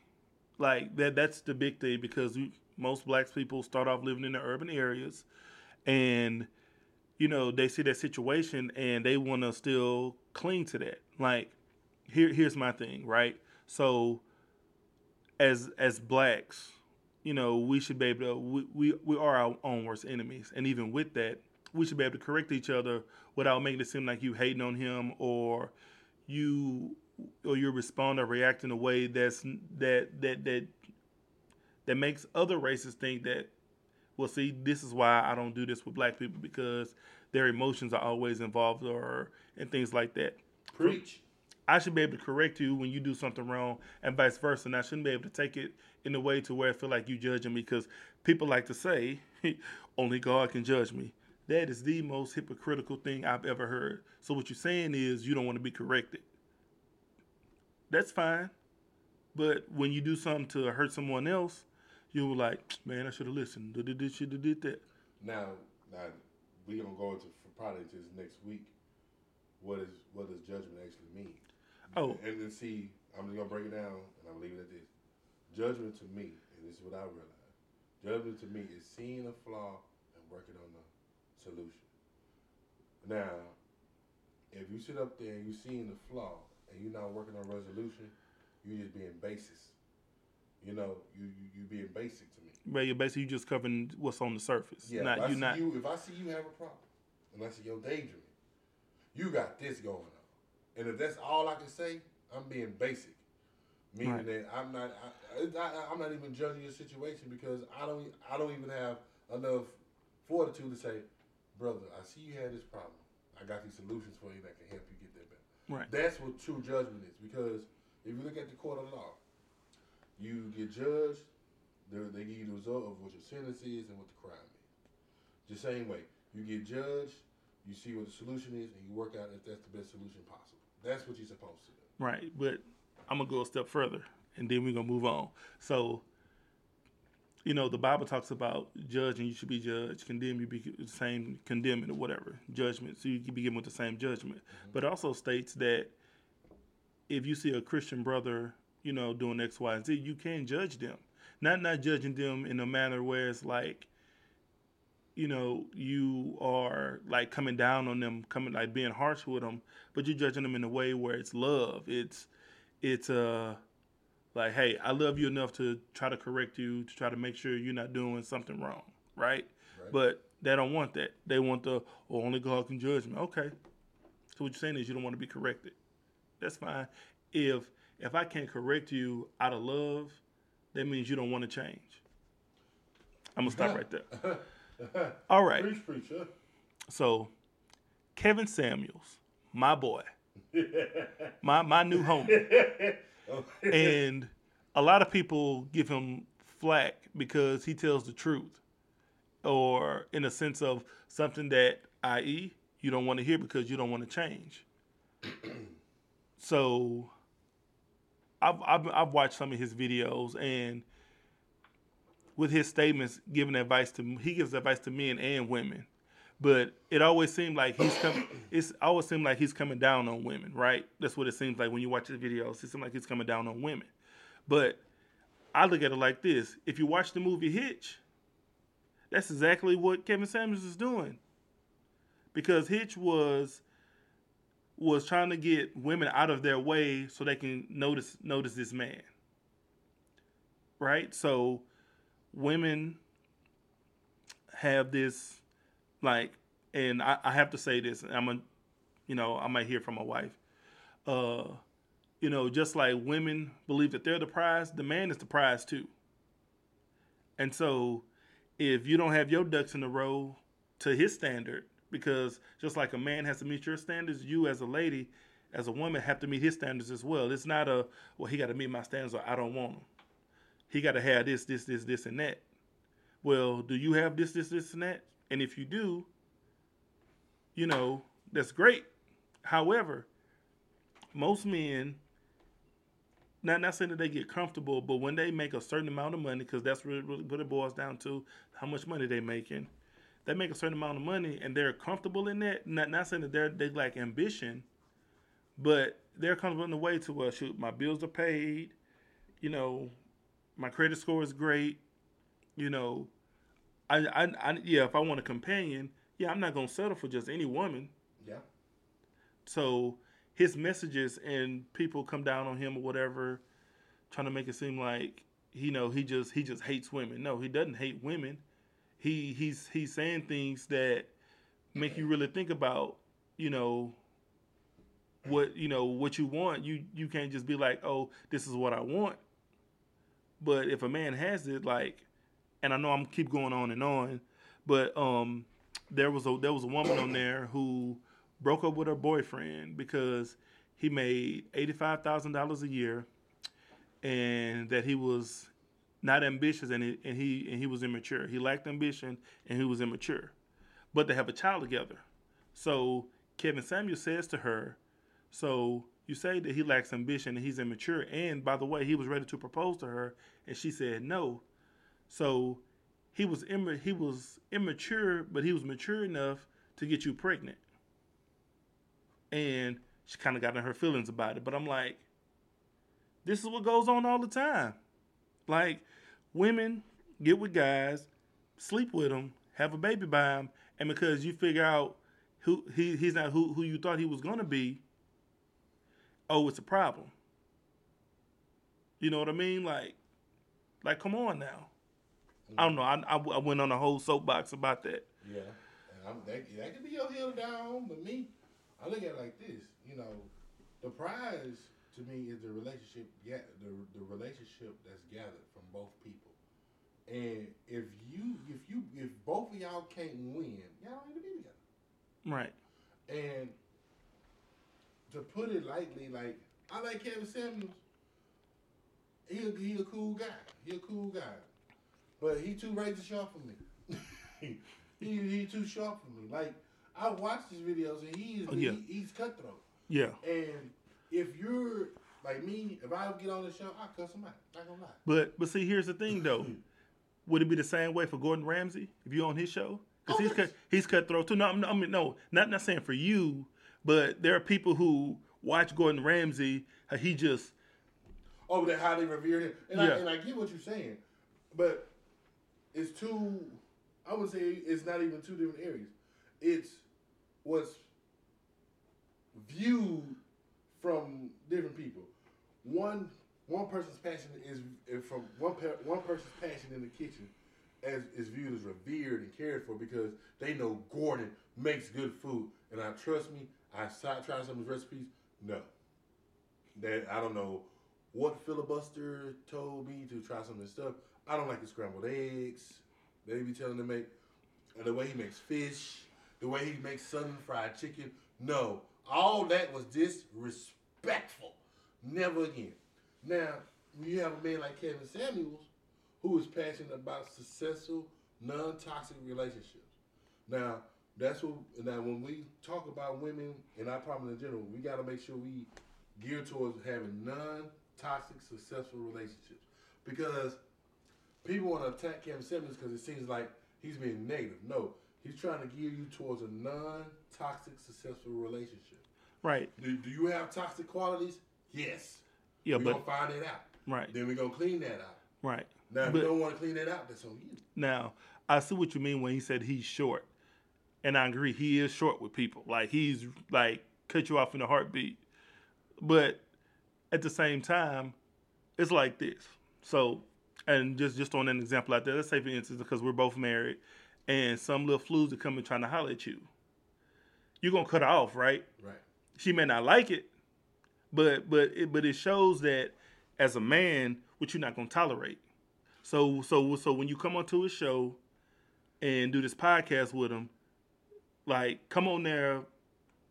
Like that. That's the big thing because we, most black people start off living in the urban areas, and you know they see that situation and they want to still cling to that. Like, here, here's my thing, right? So, as as blacks, you know, we should be able to we, we, we are our own worst enemies. And even with that, we should be able to correct each other without making it seem like you hating on him or you or you respond or react in a way that's that that that that makes other races think that well see this is why I don't do this with black people because their emotions are always involved or and things like that. Preach. I should be able to correct you when you do something wrong, and vice versa. And I shouldn't be able to take it in a way to where I feel like you judging me, because people like to say, "Only God can judge me." That is the most hypocritical thing I've ever heard. So what you're saying is you don't want to be corrected. That's fine, but when you do something to hurt someone else, you were like, "Man, I should have listened. Should have did that." Now, now we gonna go into probably this next week. What is what does judgment actually mean? Oh. and then see, I'm just gonna break it down, and I'm leaving it at this. Judgment to me, and this is what I realize, Judgment to me is seeing a flaw and working on the solution. Now, if you sit up there and you're seeing the flaw and you're not working on resolution, you're just being basis. You know, you you, you being basic to me. But you're basically you just covering what's on the surface. Yeah, not if I not. you if I see you have a problem, and I see you're daydreaming, you got this going on. And if that's all I can say, I'm being basic, meaning Right. that I'm not I, I, I'm not even judging your situation because I don't I don't even have enough fortitude to say, brother, I see you had this problem. I got these solutions for you that can help you get that better. Right. That's what true judgment is because if you look at the court of law, you get judged, they, they give you the result of what your sentence is and what the crime is. The same way, you get judged, you see what the solution is, and you work out if that's the best solution possible. That's what you're supposed to do. Right, but I'm gonna go a step further, and then we're gonna move on. So, you know, the Bible talks about judging. You should be judged. Condemn. You be the same condemning or whatever judgment. So you can be given with the same judgment. Mm-hmm. But it also states that if you see a Christian brother, you know, doing X, Y, and Z, you can judge them. Not not judging them in a manner where it's like, you know, you are like coming down on them, coming like being harsh with them, but you're judging them in a way where it's love. It's it's uh like, hey, I love you enough to try to correct you, to try to make sure you're not doing something wrong, right? Right. But they don't want that. They want the oh, only God can judge me. Okay. So what you're saying is you don't want to be corrected. That's fine. If if I can't correct you out of love, that means you don't want to change. I'm gonna stop right there. All right. Preach, preacher. So, Kevin Samuels, my boy, my my new homie, and a lot of people give him flack because he tells the truth, or in a sense of something that, i.e., you don't want to hear because you don't want to change. so, I've, I've I've watched some of his videos and with his statements, giving advice to he gives advice to men and women but it always seemed like he's coming. It's always seemed like he's coming down on women, right? That's what it seems like when you watch the videos. It seems like he's coming down on women. But I look at it like this: if you watch the movie Hitch, that's exactly what Kevin Samuels is doing. Because Hitch was was trying to get women out of their way so they can notice notice this man. Right? So women have this like and I, I have to say this, I'm a you know, I might hear from my wife. Uh, you know, just like women believe that they're the prize, the man is the prize too. And so if you don't have your ducks in a row to his standard, because just like a man has to meet your standards, you as a lady, as a woman, have to meet his standards as well. It's not a well, he got to meet my standards or I don't want him. He got to have this, this, this, this, and that. Well, do you have this, this, this, and that? And if you do, you know that's great. However, most men, not not saying that they get comfortable, but when they make a certain amount of money, because that's really, really what it boils down to, how much money they're making they make a certain amount of money and they're comfortable in that. Not not saying that they're they lack ambition, but they're comfortable in the way to well, shoot. My bills are paid, you know, my credit score is great, you know. I, I, I yeah, if I want a companion, yeah, I'm not gonna settle for just any woman. Yeah. So his messages and people come down on him or whatever, trying to make it seem like you know he just he just hates women. No, he doesn't hate women he he's he's saying things that make you really think about you know what you know what you want you you can't just be like oh this is what i want but if a man has it like and i know i'm keep going on and on but um there was a there was a woman on there who broke up with her boyfriend because he made $85,000 a year and that he was not ambitious, and he, and he and he was immature. He lacked ambition, and he was immature. But they have a child together. So Kevin Samuel says to her, "So you say that he lacks ambition and he's immature, and by the way, he was ready to propose to her, and she said no. So he was he was immature, but he was mature enough to get you pregnant." And she kind of got in her feelings about it. But I'm like, this is what goes on all the time. Like women get with guys, sleep with them, have a baby by them, and because you figure out who he, he's not who, who you thought he was gonna be, oh, it's a problem. You know what I mean? Like, like, come on now. I don't know. I, I, I, went on a whole soapbox about that. Yeah, and I'm, that, that could be your hill down, but me, I look at it like this. You know, the prize to me is the relationship yeah the the relationship that's gathered from both people. And if you if you if both of y'all can't win, y'all ain't gonna be together. Right. And to put it lightly, like I like Kevin Samuels. He a, he a cool guy. He a cool guy. But he too razor sharp for me. he he too sharp for me. Like I watch his videos and he is oh, yeah. he, he's cutthroat. Yeah. And if you're like me, if I get on the show, I cuss him out. Not gonna lie. But but see, here's the thing though. Would it be the same way for Gordon Ramsay if you're on his show? Because oh, he's cut, he's cutthroat too. No, I mean no, not not saying for you, but there are people who watch Gordon Ramsay. He just oh, they revere him, and, yeah. I, and I get what you're saying, but it's two. I would say it's not even two different areas. It's what's viewed from different people. One one person's passion is, from one one person's passion in the kitchen as is viewed as revered and cared for because they know Gordon makes good food. And I trust me, I tried some of his recipes. No, that I don't know what filibuster told me to try some of this stuff. I don't like the scrambled eggs. They be telling to make and the way he makes fish, the way he makes southern fried chicken. No, all that was disrespectful. Never again. Now, when you have a man like Kevin Samuels, who is passionate about successful, non-toxic relationships. Now, that's what. Now, when we talk about women and our problem in general, we got to make sure we gear towards having non-toxic, successful relationships. Because people want to attack Kevin Samuels because it seems like he's being negative. No, He's trying to gear you towards a non-toxic, successful relationship. Right. Do, do you have toxic qualities? Yes. Yeah, we're but gonna find it out. right, Then we're gonna clean that out. right. Now, if But- you don't want to clean that out, that's on you. Now, I see what you mean when he said he's short. And I agree, he is short with people. Like he's like cut you off in a heartbeat. But at the same time, it's like this. So, and just just on an example out there, let's say for instance, because we're both married, and some little flus are coming trying to holler at you, you're gonna cut her off, right? Right. she may not like it, but but it, but it shows that as a man, what you're not gonna tolerate. So so so when you come onto a show and do this podcast with him, like come on there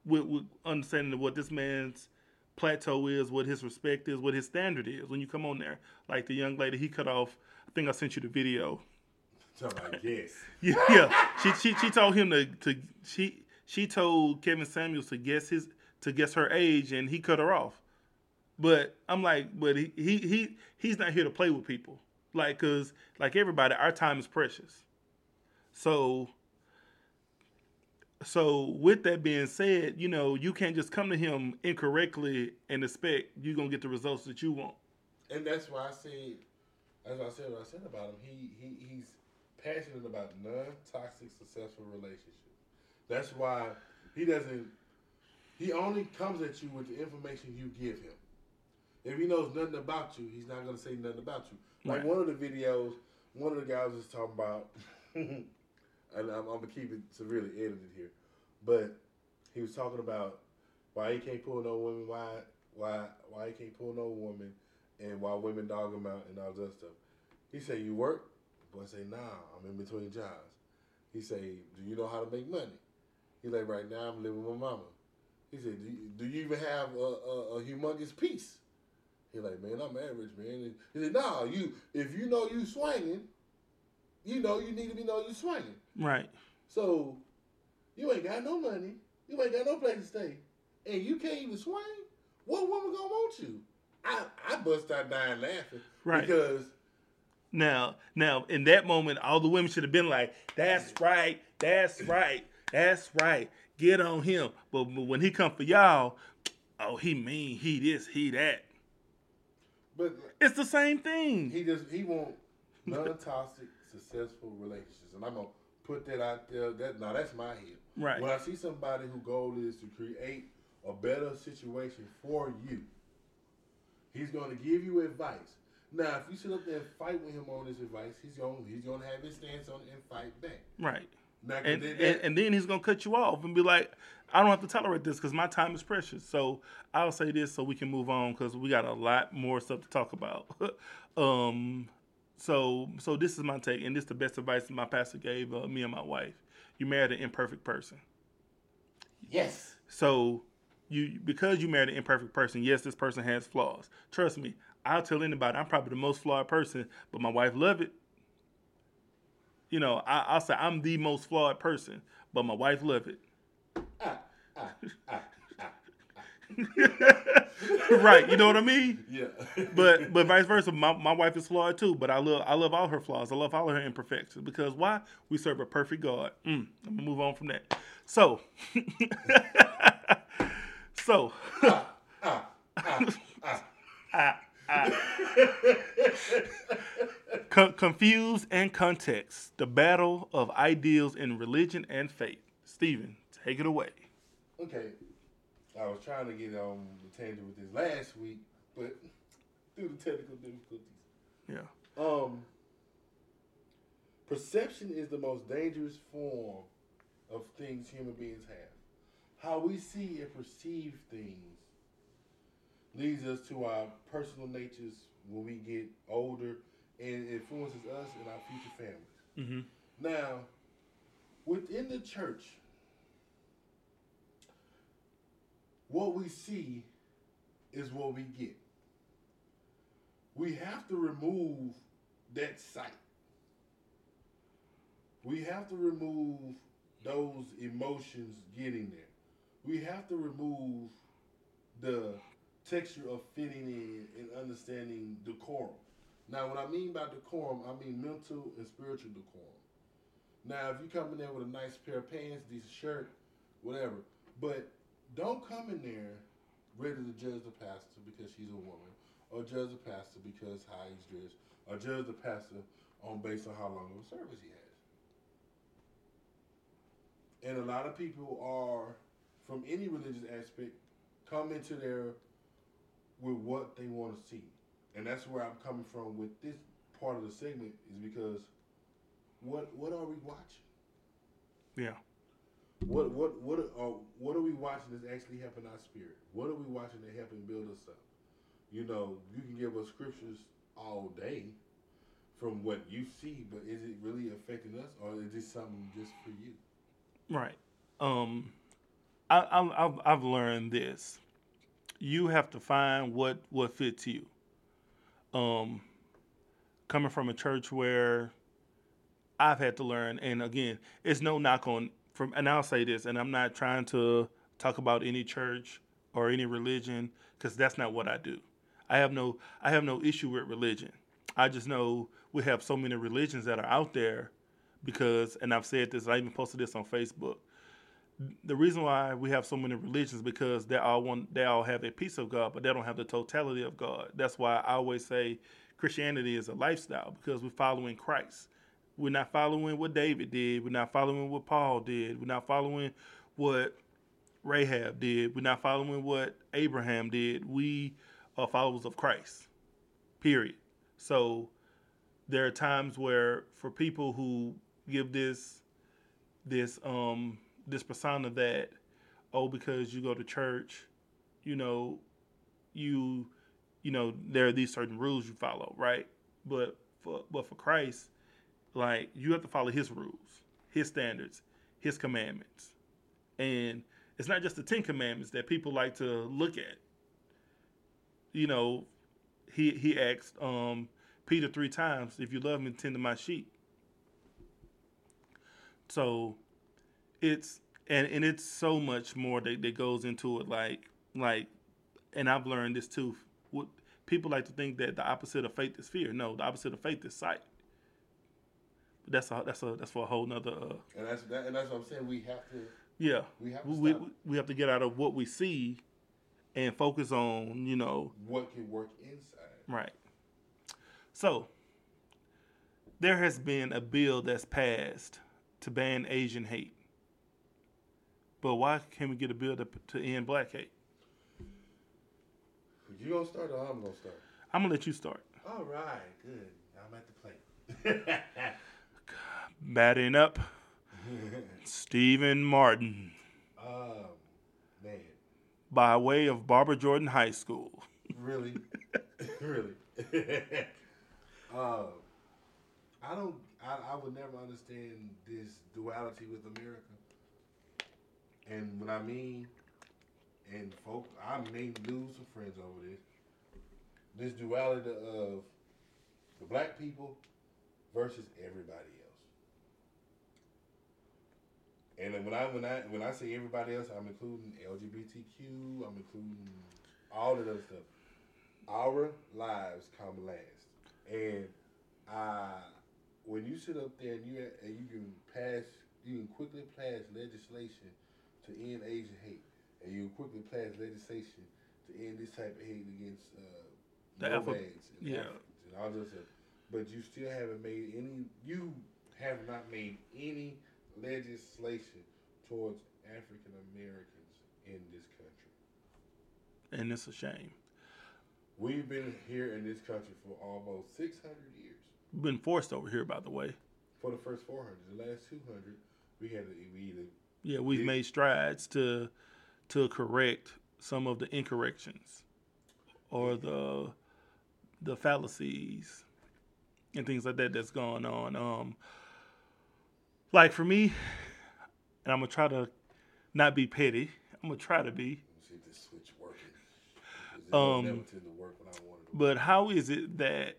with, with understanding of what this man's plateau is, what his respect is, what his standard is. When you come on there, like the young lady he cut off. I think I sent you the video. Yes. Yeah, yeah. She she she told him to to she she told Kevin Samuels to guess his to guess her age, and he cut her off. But I'm like, but he he he he's not here to play with people. Like, cause like everybody, our time is precious. So. So with that being said, you know you can't just come to him incorrectly and expect you're gonna get the results that you want. And that's why I said, that's why I said what I said about him. He he he's passionate about non-toxic, successful relationships. That's why he doesn't. He only comes at you with the information you give him. If he knows nothing about you, he's not gonna say nothing about you. Like Right. one of the videos, one of the guys was talking about, and I'm, I'm gonna keep it severely edited here, but he was talking about why he can't pull no women, why why why he can't pull no woman, and why women dog him out and all that stuff. He say, "You work?" Boy say, "Nah, I'm in between jobs." He say, "Do you know how to make money?" He like, "Right now, I'm living with my mama." He said, "Do you, do you even have a, a, a humongous piece?" He like, "Man, I'm average, man." He said, "Nah, you if you know you swinging, you know you need to be know you swinging. Right. So you ain't got no money, you ain't got no place to stay, and you can't even swing. What woman gonna want you?" I I bust out dying laughing Right. because Now, now, in that moment, all the women should have been like, "That's right, that's right, that's right. Get on him." But, but when he come for y'all, oh, he mean, he this, he that. but It's the same thing. he just he want non-toxic, successful relationships, and I'm gonna put that out there. That now that's my head. Right. When I see somebody who goal is to create a better situation for you, he's gonna give you advice. Now, if you sit up there and fight with him on his advice, he's gonna he's gonna have his stance on it and fight back. Right. Now, And, then and and then he's gonna cut you off and be like, "I don't have to tolerate this because my time is precious." So I'll say this so we can move on because we got a lot more stuff to talk about. um, so so this is my take, and this is the best advice that my pastor gave uh, me and my wife. You married an imperfect person. yes, So you because you married an imperfect person, yes, this person has flaws. Trust me, I'll tell anybody I'm probably the most flawed person, but my wife love it. You know, I, I'll say I'm the most flawed person, but my wife love it. Ah, ah, ah. right, you know what I mean? yeah, But but vice versa, my, my wife is flawed too. But I love I love all her flaws. I love all her imperfections because why? We serve a perfect God. Mm, I'm gonna move on from that. So so Co- confused and context, the battle of ideals in religion and faith. Stephen, take it away. okay. I was trying to get on the tangent with this last week, but through the technical difficulties. Yeah. Um, perception is the most dangerous form of things human beings have. How we see and perceive things leads us to our personal natures when we get older and influences us and our future families. Mm-hmm. Now, within the church, what we see is what we get. We have to remove that sight. We have to remove those emotions getting there. We have to remove the texture of fitting in and understanding decorum. Now, what I mean by decorum, I mean mental and spiritual decorum. Now, if you come in there with a nice pair of pants, decent shirt, whatever, but don't come in there ready to judge the pastor because she's a woman, or judge the pastor because how he's dressed, or judge the pastor on based on how long of a service he has. And a lot of people are, from any religious aspect, come into there with what they want to see, and that's where I'm coming from with this part of the segment is because what what are we watching? Yeah. What what what are what are we watching that's actually helping our spirit? What are we watching that helping build us up? You know, you can give us scriptures all day from what you see, but is it really affecting us, or is this something just for you? Right. Um, I, I, I've I've learned this. You have to find what what fits you. Um, coming from a church where I've had to learn, and again, it's no knock on from, and I'll say this, and I'm not trying to talk about any church or any religion because that's not what I do. I have no I have no issue with religion. I just know we have so many religions that are out there because, and I've said this, I even posted this on Facebook. The reason why we have so many religions because they all want, they all have a piece of God, but they don't have the totality of God. That's why I always say Christianity is a lifestyle because we're following Christ. We're not following what David did. We're not following what Paul did. We're not following what Rahab did. We're not following what Abraham did. We are followers of Christ. Period. So there are times where for people who give this this um this persona that oh because you go to church, you know, you you know there are these certain rules you follow, right? But for but for Christ, like you have to follow his rules, his standards, his commandments. And it's not just the 10 commandments that people like to look at. You know, he he asked um, Peter three times, if you love me, tend to my sheep. So it's and and it's so much more that, that goes into it like like and I've learned this too. What people like to think that the opposite of faith is fear. No, the opposite of faith is sight. That's a that's a that's for a whole nother. Uh, And that's that, and that's what I'm saying. We have to. yeah, We have to we, we we have to get out of what we see, and focus on you know What can work inside? right. So there has been a bill that's passed to ban Asian hate. But why can't we get a bill to, to end black hate? You gonna start or I'm gonna start? I'm gonna let you start. All right, good. I'm at the plate. Batting up, Stephen Martin, um, man, by way of Barbara Jordan High School. really, really. um, I don't. I, I would never understand this duality with America. And what I mean, and folk, I may lose some friends over this. This duality of the black people versus everybody else. And when I when I when I say everybody else, I'm including LGBTQ. I'm including all of that stuff. Our lives come last, and uh, when you sit up there and you and you can pass, you can quickly pass legislation to end Asian hate, and you quickly pass legislation to end this type of hate against uh, The nomads and yeah. And all this stuff. But you still haven't made any. You have not made any legislation towards African Americans in this country. And it's a shame. We've been here in this country for almost 600 years. We've been forced over here, by the way. For the first 400, the last 200, we had to, we either Yeah, we've Yeah. made strides to to correct some of the incorrections or the the fallacies and things like that that's going on. Um, like for me, and I'm gonna try to not be petty. I'm gonna try to be. let me see if this switch working. 'Cause it don't Um, never tend to work when I want it to. But how is it that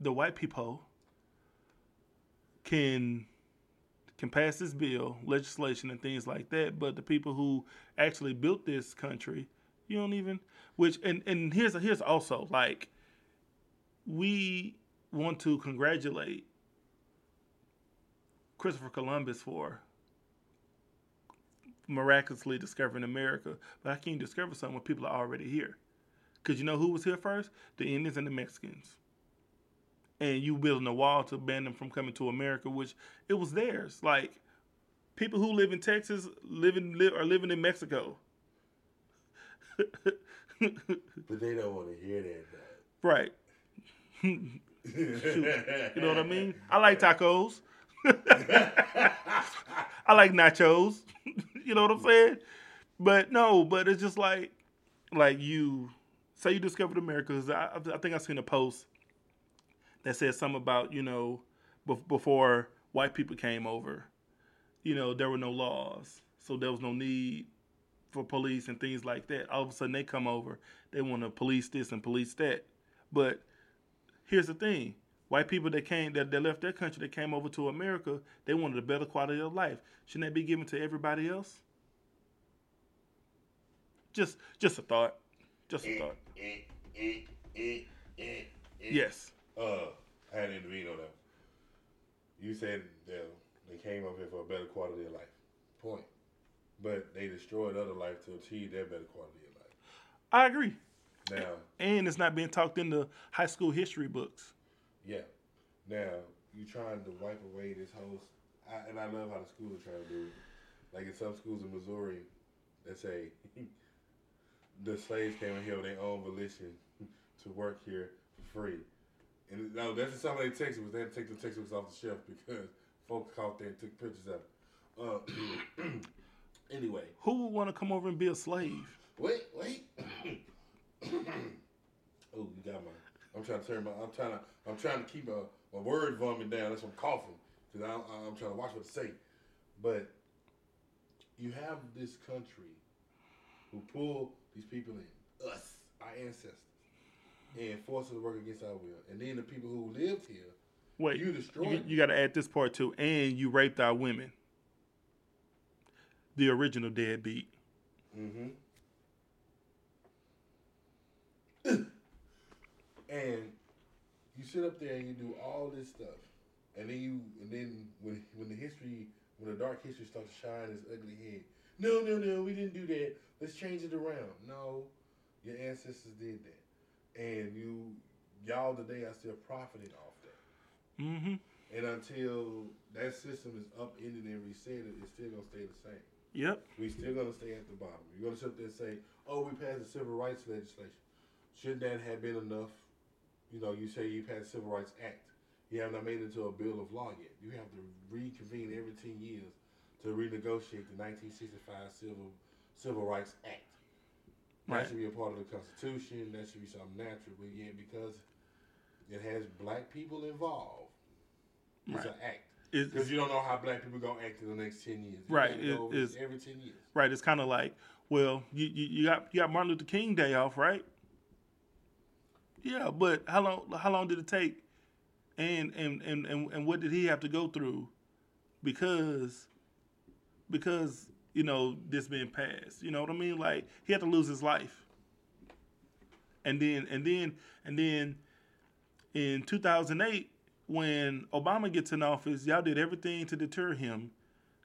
the white people can can pass this bill, legislation, and things like that, but the people who actually built this country, you don't even. Which and and here's here's also like we want to congratulate Christopher Columbus for miraculously discovering America, but I can't discover something when people are already here? Because you know who was here first? The Indians and the Mexicans. And you building a wall to ban them from coming to America, which it was theirs. Like people who live in Texas living live, are living in Mexico. But they don't want to hear that. right. You know what I mean? I like tacos. I like nachos. you know what I'm saying? But no, but it's just like, like you say you discovered America. I, I think I seen a post that said something about you know bef- before white people came over, you know there were no laws, so there was no need for police and things like that. All of a sudden they come over, they want to police this and police that. But here's the thing: white people that came that, that left their country that came over to America, they wanted a better quality of life. Shouldn't that be given to everybody else? Just just a thought. Just a thought. Yes. Uh, I had to intervene on that. You said that they came up here for a better quality of life. Point. But they destroyed other life to achieve their better quality of life. I agree. Now, And it's not being talked in the high school history books. Yeah. Now, you're trying to wipe away this whole. I, and I love how the schools are trying to do it. Like in some schools in Missouri, they say the slaves came in here with their own volition to work here for free. And no, that's in some of their textbooks. They had to take the textbooks off the shelf because folks caught there and took pictures of it. Uh, anyway, Who would want to come over and be a slave? wait, wait. oh, you got my. I'm trying to turn my. I'm trying to. I'm trying to keep a, my word vomit down. That's why I'm coughing because I'm, I'm trying to watch what to say. But you have this country who pull these people in, us, our ancestors, and force us to work against our will. And then the people who lived here, Wait, You you, destroyed you got to add this part too. And you raped our women. The original deadbeat. Mm-hmm. And you sit up there and you do all this stuff, and then you and then when when the history when the dark history starts to shine its ugly head, no, no, no, we didn't do that. Let's change it around. No, your ancestors did that, and you y'all today are still profiting off that. Mm-hmm. And until that system is upended and reset, it's still gonna stay the same. Yep. We still gonna stay at the bottom. You're gonna sit there and say, "Oh, we passed the civil rights legislation. Shouldn't that have been enough?" You know, you say you passed the Civil Rights Act. You have not made it to a bill of law yet. You have to reconvene every ten years to renegotiate the 1965 Civil Civil Rights Act. That Right. should be a part of the Constitution. That should be something natural. But yet, because it has black people involved, it's Right. an act. Because you don't know how black people gonna act in the next ten years. Right, it go over is- this every ten years. right. It's kind of like, well, you, you you got you got Martin Luther King Day off, right? Yeah, but how long how long did it take? And and and and, and what did he have to go through? Because because you know this being passed, you know what I mean? Like he had to lose his life. And then and then and then in 2008 when Obama gets in office, y'all did everything to deter him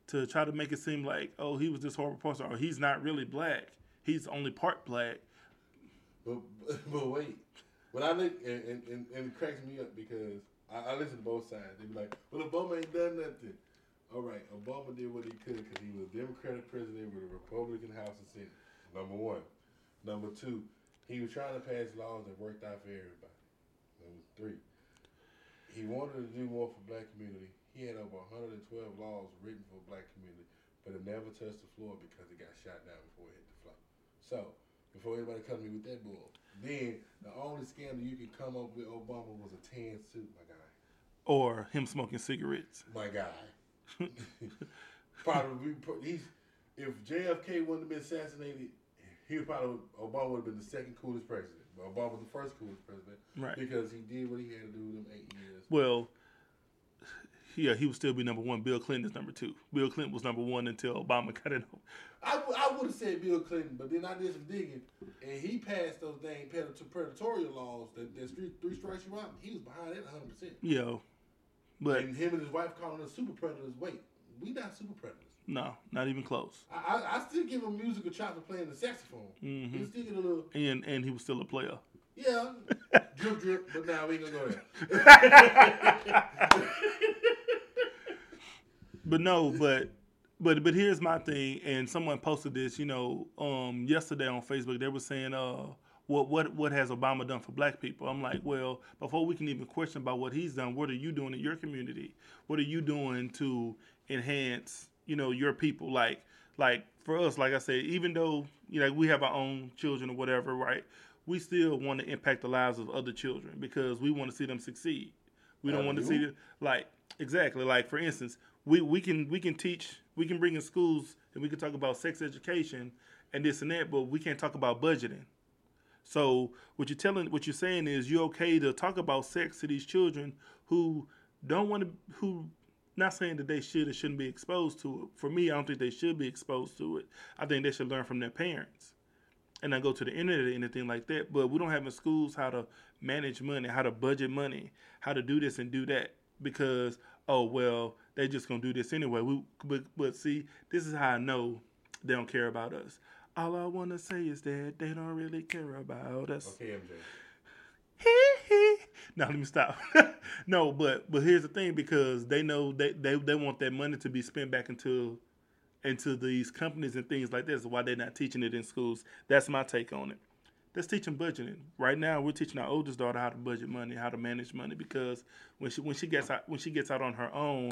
to try to make it seem like, oh, he was this horrible person, or he's not really black. He's only part black. But but wait, when I look and, and, and, and it cracks me up because I, I listen to both sides. They be like, "Well, Obama ain't done nothing." All right, Obama did what he could because he was a Democratic president with a Republican House and Senate. Number one. Number two, he was trying to pass laws that worked out for everybody. Number three, he wanted to do more for black community. He had over 112 laws written for black community, but it never touched the floor because it got shot down before it hit the floor. So, before anybody comes to me with that bull, then the only scandal you can come up with Obama was a tan suit, my guy. Or him smoking cigarettes. My guy. probably he's if JFK wouldn't have been assassinated, he would probably Obama would have been the second coolest president. But Obama was the first coolest president Right. because he did what he had to do them eight years. Well, yeah, he would still be number one. Bill Clinton is number two. Bill Clinton was number one until Obama cut it off. I, w- I would have said Bill Clinton, but then I did some digging, and he passed those dang predator- predatorial laws that, that three, three strikes you out. He was behind that 100. percent Yeah, But and him and his wife calling us super predators. Wait, we not super predators. no, not even close. I, I, I still give him musical chops for playing the saxophone. Mhm. He still get a little, And and he was still a player. yeah, drip drip. But now we ain't gonna go there. But no, but but but here's my thing, and someone posted this, you know, um, yesterday on Facebook. They were saying, uh, what what what has Obama done for Black people? I'm like, well, before we can even question about what he's done, what are you doing in your community? What are you doing to enhance, you know, your people? Like like for us, like I said, even though you know we have our own children or whatever, right? We still want to impact the lives of other children because we want to see them succeed. We don't want to see them like exactly like for instance, we we can we can teach we can bring in schools and we can talk about sex education and this and that, but we can't talk about budgeting. So what you're telling, what you're saying is you're okay to talk about sex to these children who don't want to, who not saying that they should or shouldn't be exposed to it. For me, I don't think they should be exposed to it. I think they should learn from their parents and not go to the internet or anything like that. But we don't have in schools how to manage money, how to budget money, how to do this and do that because oh well they just gonna do this anyway. We but, but see this is how I know they don't care about us. All I wanna say is that they don't really care about us. okay, MJ. now let me stop. no, but but here's the thing because they know they, they they want that money to be spent back into into these companies and things like this. Why they're not teaching it in schools? That's my take on it. Let's teach them budgeting. Right now, we're teaching our oldest daughter how to budget money, how to manage money, because when she when she gets out when she gets out on her own,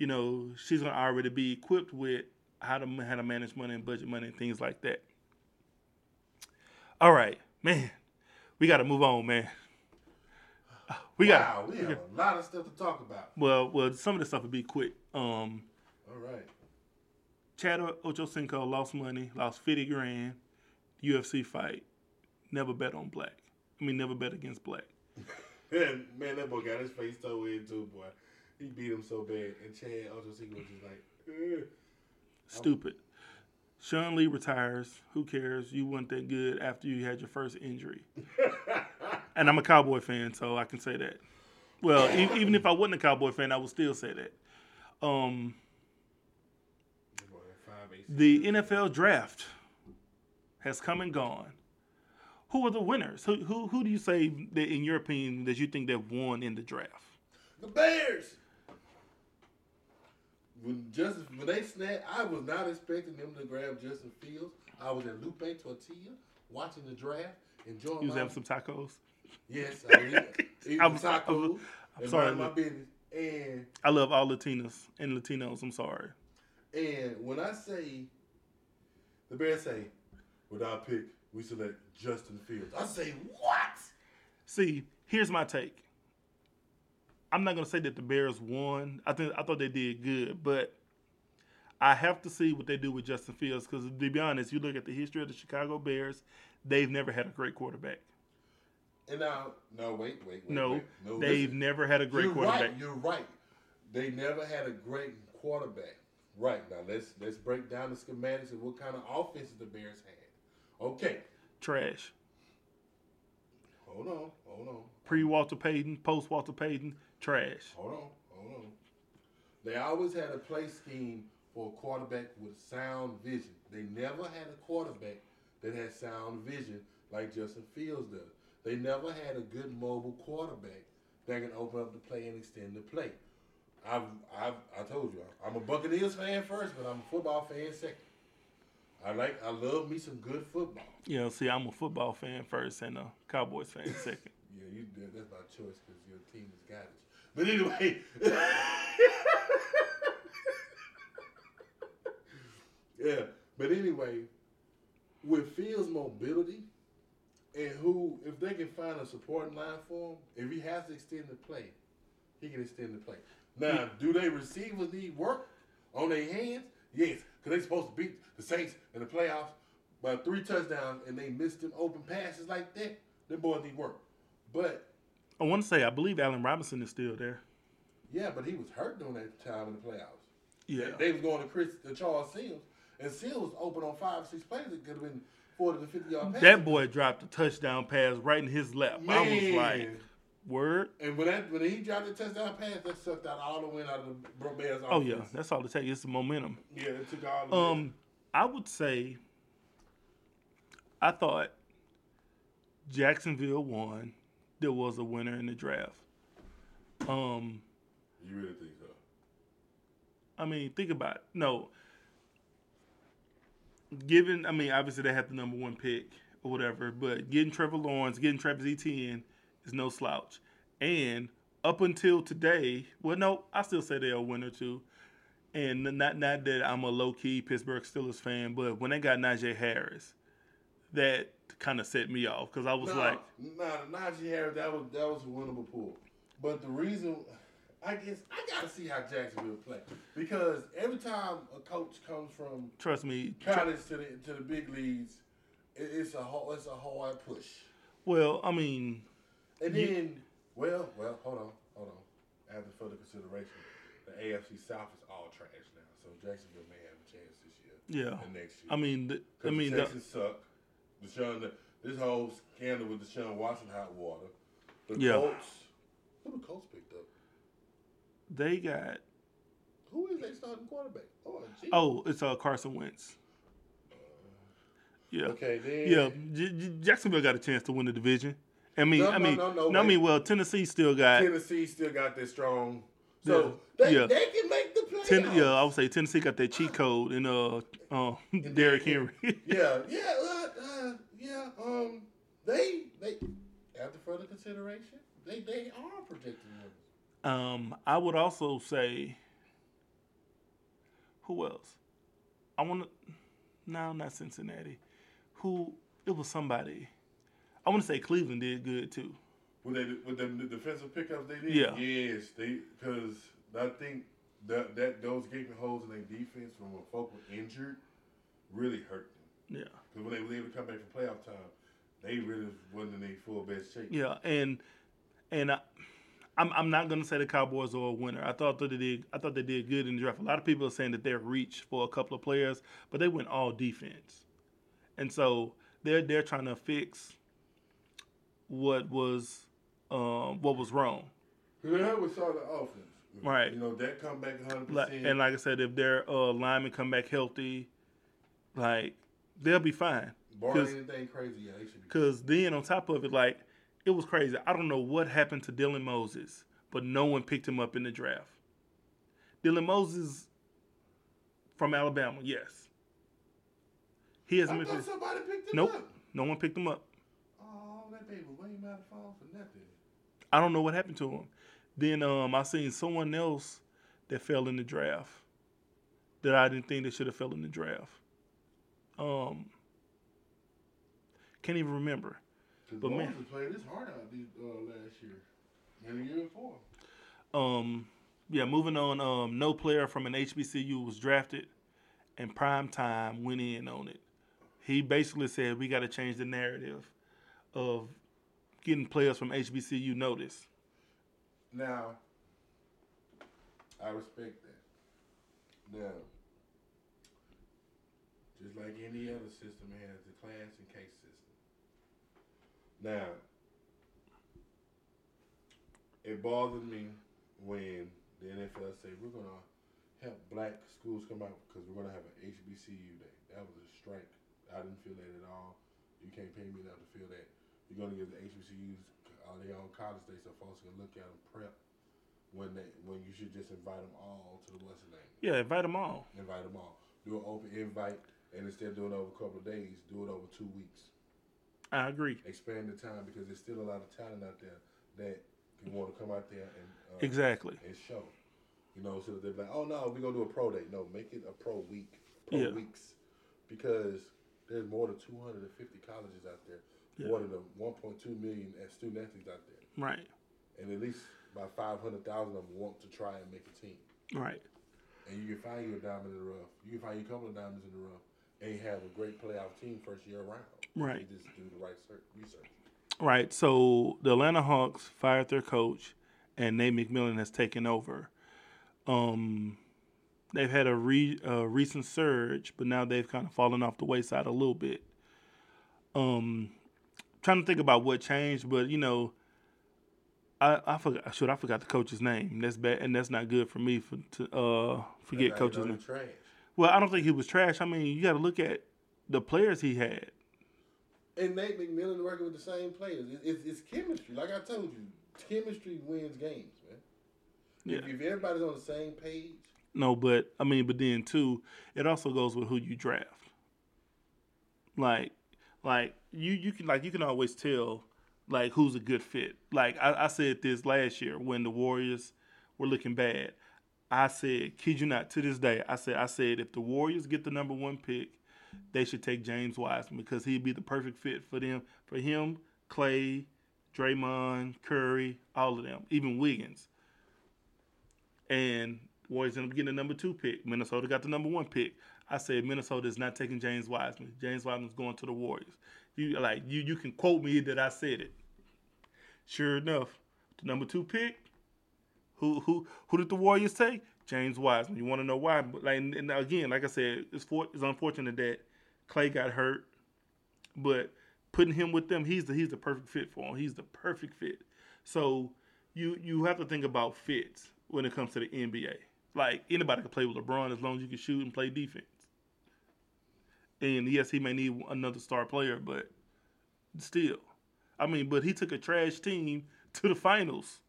you know, she's gonna already be equipped with how to how to manage money and budget money and things like that. All right, man, we got to move on, man. We got wow, we have a lot of stuff to talk about. well, well, some of the stuff will be quick. Um, All right. Chad Ochocinco lost money, lost fifty grand, UFC fight. Never bet on black. I mean, never bet against black. Man, man, that boy got his face so in too, boy. He beat him so bad, and Chad also was just like, "Ugh." Stupid. Sean Lee retires. Who cares? You weren't that good after you had your first injury. and I'm a Cowboy fan, so I can say that. Well, e- even if I wasn't a Cowboy fan, I would still say that. Um, That boy had five aces. the NFL draft has come and gone. Who are the winners? Who who who do you say that, in your opinion, that you think that won in the draft? The Bears. When Justin, when they snapped, I was not expecting them to grab Justin Fields. I was at Lupe Tortilla watching the draft, enjoying You was my having some tacos. yes, I was eating, I'm- tacos. I'm- I'm sorry, my business. And I love all Latinas and Latinos. I'm sorry. and when I say the Bears say, with our pick, we select Justin Fields. I say what? See, here's my take. I'm not gonna say that the Bears won. I think I thought they did good, but I have to see what they do with Justin Fields because to be honest, you look at the history of the Chicago Bears, they've never had a great quarterback. And now, no, wait, wait, wait. No, wait. no they've listen. never had a great you're quarterback. Right, you're right. They never had a great quarterback. Right now, let's let's break down the schematics of what kind of offenses the Bears had. Okay, Trash. hold on, hold on, Pre Walter Payton, post Walter Payton, trash. hold on, hold on. They always had a play scheme for a quarterback with sound vision. They never had a quarterback that had sound vision like Justin Fields does. They never had a good mobile quarterback that can open up the play and extend the play. I've, I've, I told you, I'm a Buccaneers fan first, but I'm a football fan second. I like, I love me some good football. Know, see, I'm a football fan first and a Cowboys fan second. Yeah, you that- that's my choice because your team is garbage. But anyway, yeah. But anyway, with Fields' mobility and who, if they can find a supporting line for him, if he has to extend the play, he can extend the play. Now, do they receivers need work on their hands? Yes, because they supposed to beat the Saints in the playoffs by three touchdowns, and they missed them open passes like that. Them boys need work. But I want to say, I believe Allen Robinson is still there. yeah, but he was hurt during that time in the playoffs. Yeah. They was going to Chris to Charles Seals, and Seals was open on five or six plays. It could have been forty to fifty yard passes. That boy dropped a touchdown pass right in his lap. I was like, Word. And when that when he dropped the touchdown pass, that sucked out all the wind out of the Bears. Oh yeah, that's all it takes. It's the momentum. yeah, it took all. The Um, I would say I thought Jacksonville won. There was a winner in the draft. Um, you really think so? I mean, think about it. No. Given, I mean, obviously they had the number one pick or whatever, but getting Trevor Lawrence, getting Travis Etienne is no slouch. And up until today, well, no, I still say they're a winner too. And not not that I'm a low key Pittsburgh Steelers fan, but when they got Najee Harris, that kind of set me off because I was no, like, nah, Najee Harris, that was that was a winnable pool." But the reason, I guess, I gotta see how Jacksonville play because every time a coach comes from trust me. college to the to the big leagues, it, it's a whole it's a whole hard push. Well, I mean, And You- then, well, well, hold on, hold on. After further consideration, the AFC South is all trash now, so Jacksonville may have a chance this year yeah. and next year. I mean, the, I mean, the the, Texans suck. Deshaun, this whole scandal with Deshaun Watson hot water. The Yeah. Colts, who the Colts picked up? they got Who is they starting quarterback? Oh. Oh, it's uh, Carson Wentz. Yeah. Okay, then. Yeah, J- J- Jacksonville got a chance to win the division. I mean, No, I mean, no, no, I mean, well, Tennessee still got. Tennessee still got their strong. So Yeah. they, Yeah. they can make the playoffs. Ten, yeah, I would say Tennessee got that cheat code in uh, uh Derrick Henry. yeah, yeah, uh, uh, yeah. Um, they they after further consideration, they they are projected winners. um, I would also say, who else? I want to. No, not Cincinnati. Who? It was somebody. I want to say Cleveland did good too. With they with them the defensive pickups they did. Yeah. Yes, they because I think that that those gaping holes in their defense from when folk were injured really hurt them. Yeah. Because when they were able to come back from playoff time, they really wasn't in their full best shape. Yeah, and and I, I'm I'm not gonna say the Cowboys are a winner. I thought that they did. I thought they did good in the draft. A lot of people are saying that they're reach for a couple of players, but they went all defense, and so they're they're trying to fix what was um, what was wrong. Because that was solid offense. Right. You know, that come back 100%. Like, and like I said, if their uh, linemen come back healthy, like they'll be fine. barring anything crazy, yeah, they should be. Cause then on top of it, like it was crazy. I don't know what happened to Dylan Moses, but no one picked him up in the draft. Dylan Moses from Alabama, yes. He I hasn't been. thought somebody picked him Nope, up. no one picked him up. Oh, that baby Wayne might have fallen for nothing. I don't know what happened to him. Then um, I seen someone else that fell in the draft that I didn't think they should have fell in the draft. Um, can't even remember. But man- Moses played his heart out these, uh, last year and the year before. Um, yeah, moving on. Um, no player from an HBCU was drafted, and Prime Time went in on it. He basically said we got to change the narrative of getting players from HBCU notice. Now, I respect that. Now, just like any other system has the class and case system. Now, it bothers me when the NFL say we're gonna help black schools come out because we're gonna have an HBCU day. That was a strike. I didn't feel that at all. You can't pay me enough to feel that. You're gonna give the HBCUs uh, their own college day so folks can look at them prep when they when you should just invite them all to the what's the name? Yeah, invite them all. Invite them all. Do an open invite, and instead of doing it over a couple of days, do it over two weeks. I agree. Expand the time because there's still a lot of talent out there that can want to come out there and uh, Exactly. and show. You know, so that they're like, oh no, we're gonna do a pro day. No, make it a pro week, pro Yeah. weeks, because there's more than 250 colleges out there, Yeah. more than the 1.2 million student athletes out there, Right. and at least about 500,000 of them want to try and make a team. Right. And you can find you a diamond in the rough. You can find you a couple of diamonds in the rough, and have a great playoff team first year around. Right. You just do the right research. Right. So the Atlanta Hawks fired their coach, and Nate McMillan has taken over. Um, they've had a, re, a recent surge, but now they've kind of fallen off the wayside a little bit. Um, trying to think about what changed, but you know, I, I forgot. Shoot, I forgot the coach's name. That's bad, and that's not good for me for to uh forget coach's name. Well, I don't think he was trash. I mean, you got to look at the players he had. And Nate McMillan working with the same players. It, it's, it's chemistry. Like I told you, chemistry wins games, man. Yeah. If, if everybody's on the same page, No, but I mean, but then too, it also goes with who you draft. Like, like you you can like you can always tell like who's a good fit. Like I, I said this last year when the Warriors were looking bad. I said, kid you not, to this day, I said I said if the Warriors get the number one pick, they should take James Wiseman because he'd be the perfect fit for them. For him, Clay, Draymond, Curry, all of them, even Wiggins. And Warriors ended up getting the number two pick. Minnesota got the number one pick. I said Minnesota is not taking James Wiseman. James Wiseman's going to the Warriors. You like you you can quote me that I said it. Sure enough, the number two pick. Who who who did the Warriors take? James Wiseman. You want to know why? But like and again, like I said, it's for, it's unfortunate that Clay got hurt, but putting him with them, he's the he's the perfect fit for him. He's the perfect fit. So you you have to think about fits when it comes to the NBA. Like anybody can play with LeBron as long as you can shoot and play defense. And yes, he may need another star player, but still, I mean, but he took a trash team to the finals,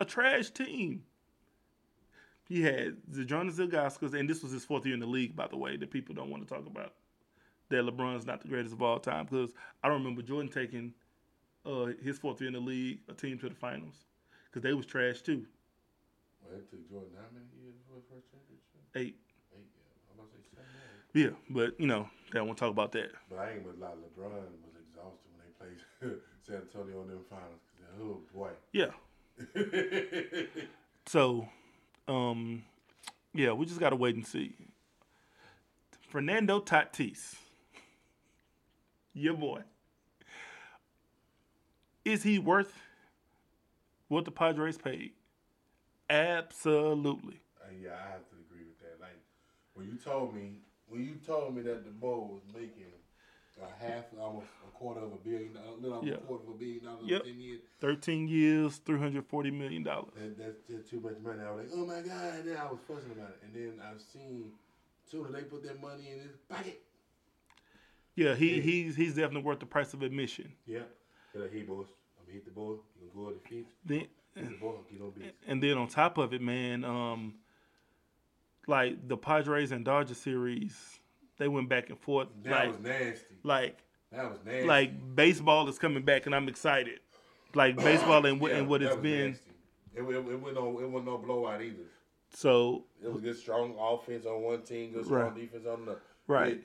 a trash team. He had the Jonas Ilgauskas, and this was his fourth year in the league, by the way, that people don't want to talk about. That LeBron's not the greatest of all time because I don't remember Jordan taking uh, his fourth year in the league, a team to the finals, because they was trash too. well, it took Jordan how many years for his first championship? Eight, Eight, yeah. I'm about to say seven, eight. yeah, but you know, they don't want to talk about that. But I ain't gonna lie, LeBron was exhausted when they played San Antonio in them finals. Oh boy. Yeah. So, um, yeah, we just gotta wait and see. Fernando Tatis, your boy, is he worth what the Padres paid? Absolutely. Uh, yeah, I have to agree with that. Like when you told me, when you told me that the Bull was making a half, almost a quarter of a billion, a little over Yeah. a quarter of a billion dollars Yep. in ten years, Thirteen years, three hundred forty million dollars. that, that's just too much money. I was like, oh my god, and then I was fussing about it, and then I've seen sooner they put that money in his pocket. Yeah, he Yeah. he's he's definitely worth the price of admission. Yeah, hey boys, I'm hit the ball. You gonna go at the feet, Then hit the ball, get on base. And then on top of it, man, um, like the Padres and Dodgers series, they went back and forth. That like, was nasty. like, That was nasty. like baseball is coming back, and I'm excited. Like baseball and, what Yeah, and what it's been. nasty. It, it, it went no, it wasn't no blowout either. So It was good, strong offense on one team, good, strong Right. defense on the. Right.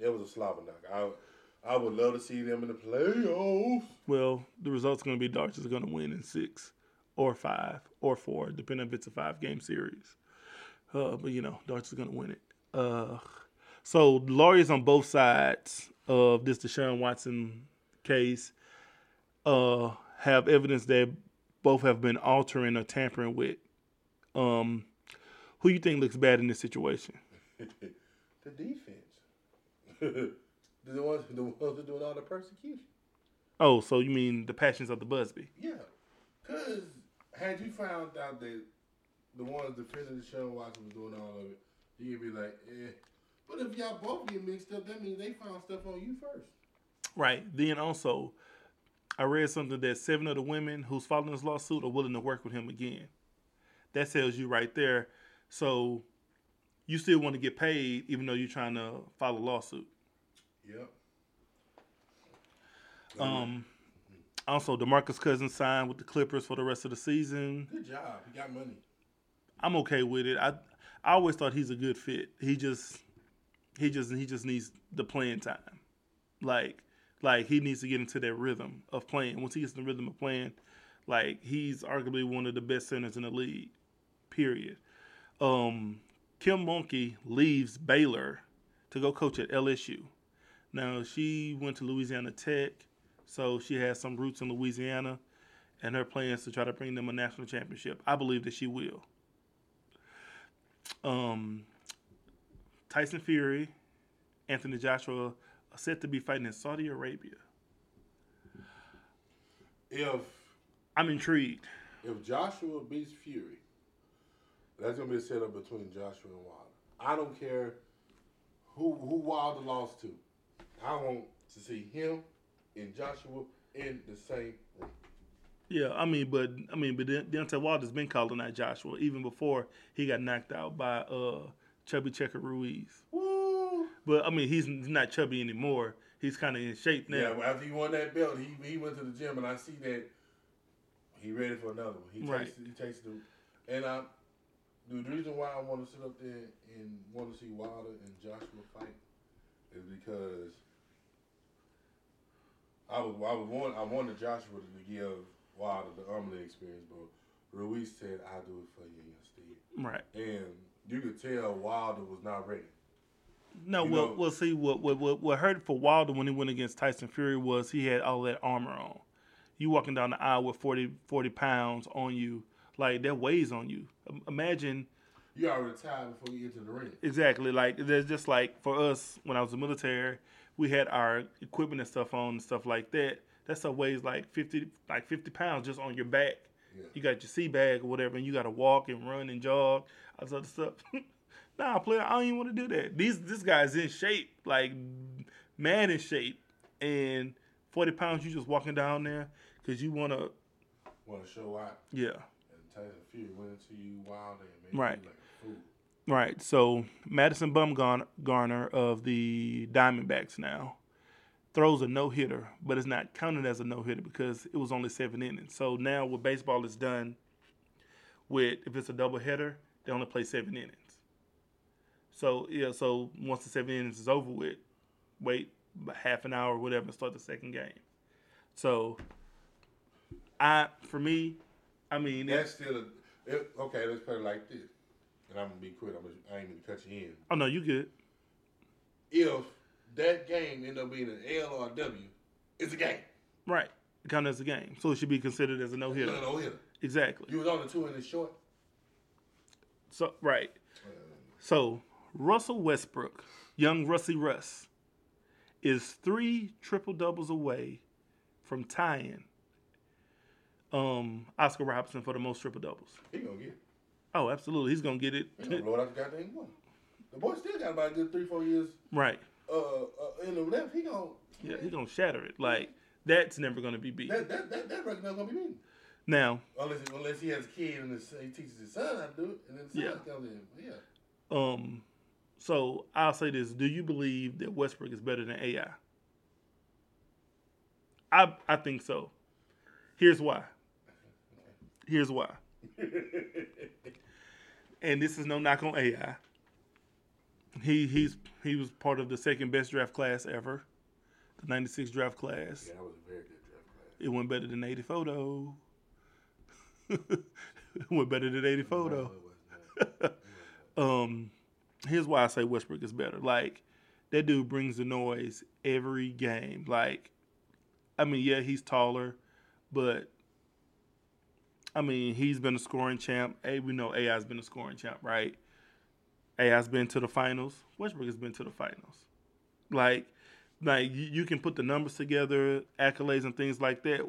It, it was a slobber knock. I, I would love to see them in the playoffs. well, the result's going to be Dodgers are going to win in six or five or four, depending if it's a five game series. Uh, but you know, Dodgers are going to win it. Uh, so lawyers on both sides of this Deshaun Watson case uh, have evidence that both have been altering or tampering with. Um, who you think looks bad in this situation? the defense. the ones, the ones that doing all the persecution. Oh, so you mean the passions of the Buzbee? Yeah, because had you found out that the ones defending the Deshaun Watson was doing all of it, you'd be like, eh. But if y'all both get mixed up, that means they found stuff on you first. Right. Then also, I read something that seven of the women who's filing this lawsuit are willing to work with him again. That tells you right there. So you still want to get paid even though you're trying to file a lawsuit. Yep. Um, also, Demarcus Cousins signed with the Clippers for the rest of the season. Good job. He got money. I'm okay with it. I I always thought he's a good fit. He just he just he just needs the playing time. Like like he needs to get into that rhythm of playing. Once he gets in the rhythm of playing, like he's arguably one of the best centers in the league. Period. Um, Kim Mulkey leaves Baylor to go coach at LSU. Now she went to Louisiana Tech, so she has some roots in Louisiana, and her plans to try to bring them a national championship. I believe that she will. Um, Tyson Fury, Anthony Joshua are set to be fighting in Saudi Arabia. If I'm intrigued. If Joshua beats Fury, that's gonna be a setup between Joshua and Wilder. I don't care who who Wilder lost to. I want to see him and Joshua in the same ring. Yeah, I mean, but I mean, but De- Deontay Wilder's been calling out Joshua even before he got knocked out by uh Chubby Checker Ruiz. Woo! But I mean, he's not chubby anymore. He's kind of in shape now. Yeah, well, after he won that belt, he he went to the gym, and I see that he ready for another one. He takes Right. he takes the, and I. The reason why I want to sit up there and want to see Wilder and Joshua fight is because I was I was want I wanted Joshua to give Wilder the Umley experience, but Ruiz said I'll do it for you instead, Right. and you could tell Wilder was not ready. No, You well, know- well, see, what, what what what hurt for Wilder when he went against Tyson Fury was he had all that armor on. You walking down the aisle with 40, 40 pounds on you, like that weighs on you. Imagine You already tired before you get to the ring. exactly like there's just like for us when I was in the military, we had our equipment and stuff on and stuff like that. That stuff weighs like fifty like fifty pounds just on your back. Yeah. You got your sea bag or whatever, and you got to walk and run and jog, all this other stuff. nah, player, I don't even want to do that. These this guy's in shape, like man in shape, and forty pounds. You just walking down there because you want to, Want to show out. yeah, And Tyson Fury went into you wild and made Right. you like a fool. right. So Madison Bumgarner of the Diamondbacks now throws a no hitter, but it's not counted as a no hitter because it was only seven innings. So now what baseball is done with if it's a double header, they only play seven innings. So yeah, so once the seven innings is over with, wait about half an hour or whatever and start the second game. So I for me, I mean That's it's, still a, it, okay. Let's put it like this, and I'm gonna be quick. I'm gonna, I ain't gonna cut you in. oh no, you good. If that game end up being an L or a W, it's a game. Right. It counts as a game. So it should be considered as a no hitter. No, hitter. Exactly. You was on the two innings short. So right. So Russell Westbrook, young Russie Russ, is three triple doubles away from tying um, Oscar Robertson for the most triple doubles. He gonna get. It. Oh, absolutely, he's gonna get it. He gonna blow it out the goddamn one. The boy still got about a good three, four years right. Uh, uh in the left. He gonna. Yeah, he's gonna shatter it. Like that's never gonna be beat. That that that, that record not gonna be beaten. Now, Unless unless he has a kid and his, he teaches his son how to do it, and then the son Yeah. comes in. Yeah. um, so I'll say this: Do you believe that Westbrook is better than AI? I I think so. Here's why. Here's why. and this is no knock on AI. He he's he was part of the second best draft class ever, the '96 draft class. Yeah, that was a very good draft class. It went better than '80 photo. it went better than '80 photo. Um here's why I say Westbrook is better. Like that dude brings the noise every game. Like I mean, yeah, he's taller, but I mean, he's been a scoring champ. A, we know AI's been a scoring champ, right? AI's been to the finals. Westbrook has been to the finals. Like like you, can put the numbers together, accolades and things like that.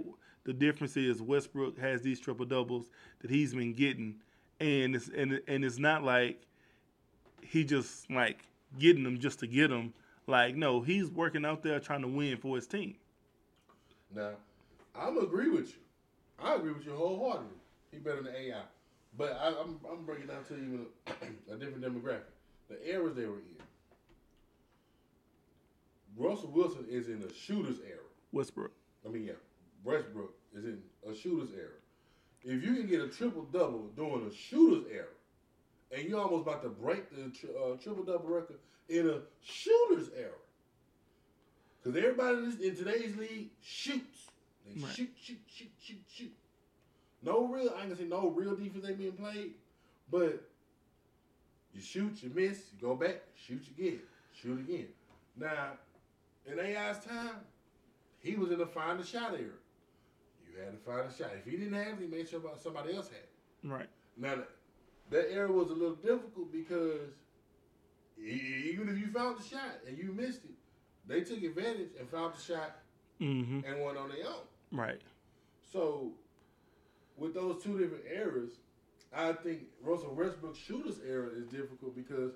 The difference is Westbrook has these triple doubles that he's been getting, and it's and and it's not like he just like getting them just to get them. Like no, he's working out there trying to win for his team. Now, I'm agree with you. I agree with you wholeheartedly. He better than AI, but I, I'm I'm breaking down to even a, a different demographic. The eras they were in. Russell Wilson is in a shooter's era. Westbrook. I mean, yeah, Westbrook is in a shooter's era. If you can get a triple double during a shooter's era, and you're almost about to break the tri- uh, triple double record in a shooter's era, because everybody in, in today's league shoots, they Right. shoot, shoot, shoot, shoot, shoot. No real, I ain't gonna say no real defense ain't being played, but you shoot, you miss, you go back, shoot again, shoot again. Now, in AI's time, he was in the find a shot era. You had to find a shot. If he didn't have it, he made sure about somebody else had it. Right. Now, that- that era was a little difficult because even if you found the shot and you missed it, they took advantage and found the shot Mm-hmm. and went on their own. Right. So, with those two different eras, I think Russell Westbrook's shooter's era is difficult because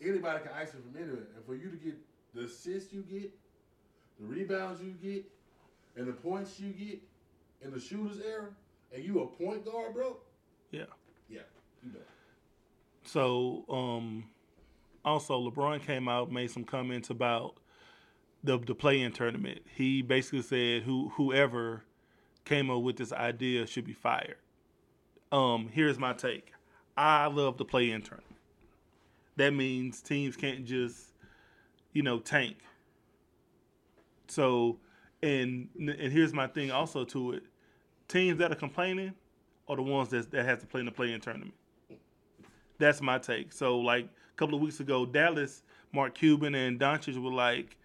anybody can ice it from anywhere. And for you to get the assists you get, the rebounds you get, and the points you get in the shooter's era, and you a point guard, bro. Yeah. Yeah, you know. So, um, also LeBron came out made some comments about the the play-in tournament. He basically said who whoever came up with this idea should be fired. Um, here's my take. I love to play-in tournament. That means teams can't just, you know, tank. So, and and here's my thing also to it. Teams that are complaining are the ones that that has to play in the play-in tournament. That's my take. So, like a couple of weeks ago, Dallas, Mark Cuban and Doncic were like,